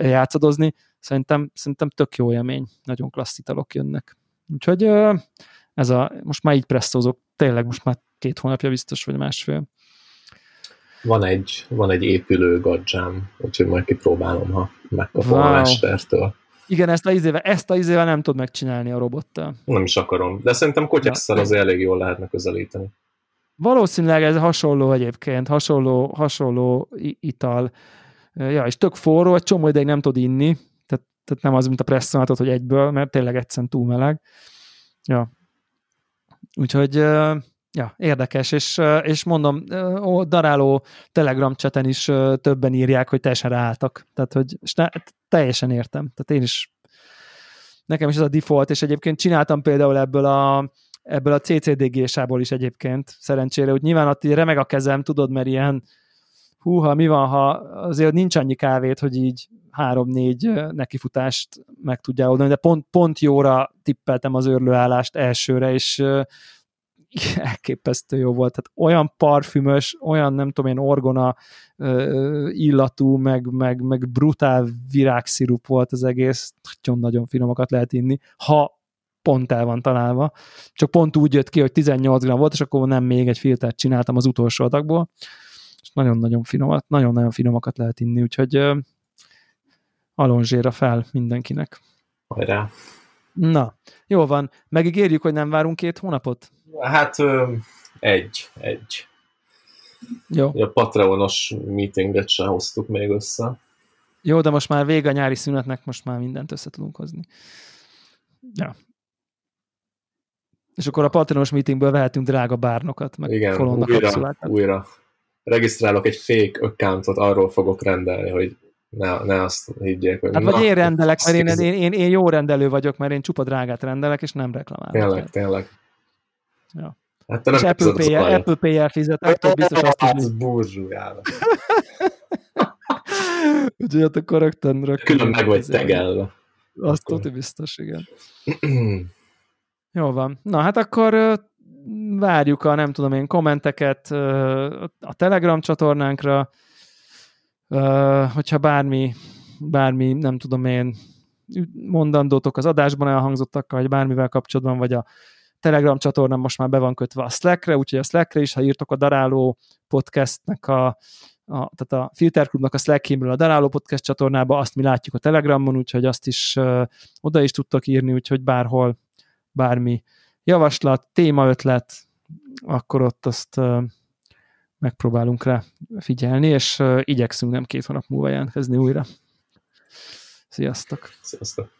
játszadozni. Szerintem, szerintem tök jó élmény, nagyon klassz italok jönnek. Úgyhogy ez a, most már így presszózok, tényleg most már két hónapja biztos, vagy másfél. Van egy, van egy épülő gadzsám, úgyhogy majd kipróbálom, ha megkapom wow. a mestertől. Igen, ezt a izével, ezt a izével nem tud megcsinálni a robottal. Nem is akarom. De szerintem kotyasszal ja. azért elég jól lehetne közelíteni. Valószínűleg ez hasonló egyébként, hasonló, hasonló ital. Ja, és tök forró, egy csomó ideig nem tud inni, tehát, tehát nem az, mint a presszonatot, hogy egyből, mert tényleg egyszerűen túl meleg. Ja. Úgyhogy ja, érdekes, és, és mondom, daráló Telegram cseten is többen írják, hogy teljesen ráálltak. Tehát, hogy és ne, teljesen értem. Tehát én is nekem is ez a default, és egyébként csináltam például ebből a ebből a CCDG-sából is egyébként szerencsére, hogy nyilván ott remeg a kezem, tudod, mert ilyen húha, mi van, ha azért nincs annyi kávét, hogy így három-négy nekifutást meg tudja oldani, de pont, pont jóra tippeltem az örlőállást elsőre, és [laughs] elképesztő jó volt. Tehát olyan parfümös, olyan nem tudom én orgona illatú, meg, meg, meg brutál virágszirup volt az egész, nagyon-nagyon finomakat lehet inni, ha pont el van találva. Csak pont úgy jött ki, hogy 18 gram volt, és akkor nem még egy filtert csináltam az utolsó adagból, és nagyon-nagyon finomat, nagyon-nagyon finomakat lehet inni, úgyhogy uh, alonzséra fel mindenkinek. Hajrá! Na, jó van. Megígérjük, hogy nem várunk két hónapot? Hát egy, egy. Jó. A Patreonos meetinget sem hoztuk még össze. Jó, de most már vége a nyári szünetnek, most már mindent össze tudunk hozni. Ja. És akkor a Patreonos meetingből vehetünk drága bárnokat, meg Igen, újra, újra. Regisztrálok egy fake accountot, arról fogok rendelni, hogy ne, ne azt higgyék, hogy... Hát vagy én rendelek, mert én, én, én, én jó rendelő vagyok, mert én csupa drágát rendelek, és nem reklamálok. Tényleg, tényleg. Ja. Hát te nem és Apple Pay-jel, Apple Pay-jel fizetek, akkor biztos azt is... Hát, burzsújál. [laughs] Úgyhogy ott akkor rögtön, rögtön Külön meg vagy tegelve. Azt tudja biztos, igen. [clears throat] Jó van. Na hát akkor várjuk a nem tudom én kommenteket a Telegram csatornánkra, hogyha bármi, bármi nem tudom én mondandótok az adásban elhangzottakkal, vagy bármivel kapcsolatban, vagy a Telegram csatorna most már be van kötve a Slackre, úgyhogy a Slackre is, ha írtok a Daráló podcastnek a, a tehát a Filterklubnak a Slack a Daráló podcast csatornába, azt mi látjuk a Telegramon, úgyhogy azt is uh, oda is tudtok írni, úgyhogy bárhol bármi javaslat, témaötlet, akkor ott azt uh, megpróbálunk rá figyelni, és uh, igyekszünk nem két hónap múlva jelentkezni újra. Sziasztok! Sziasztok!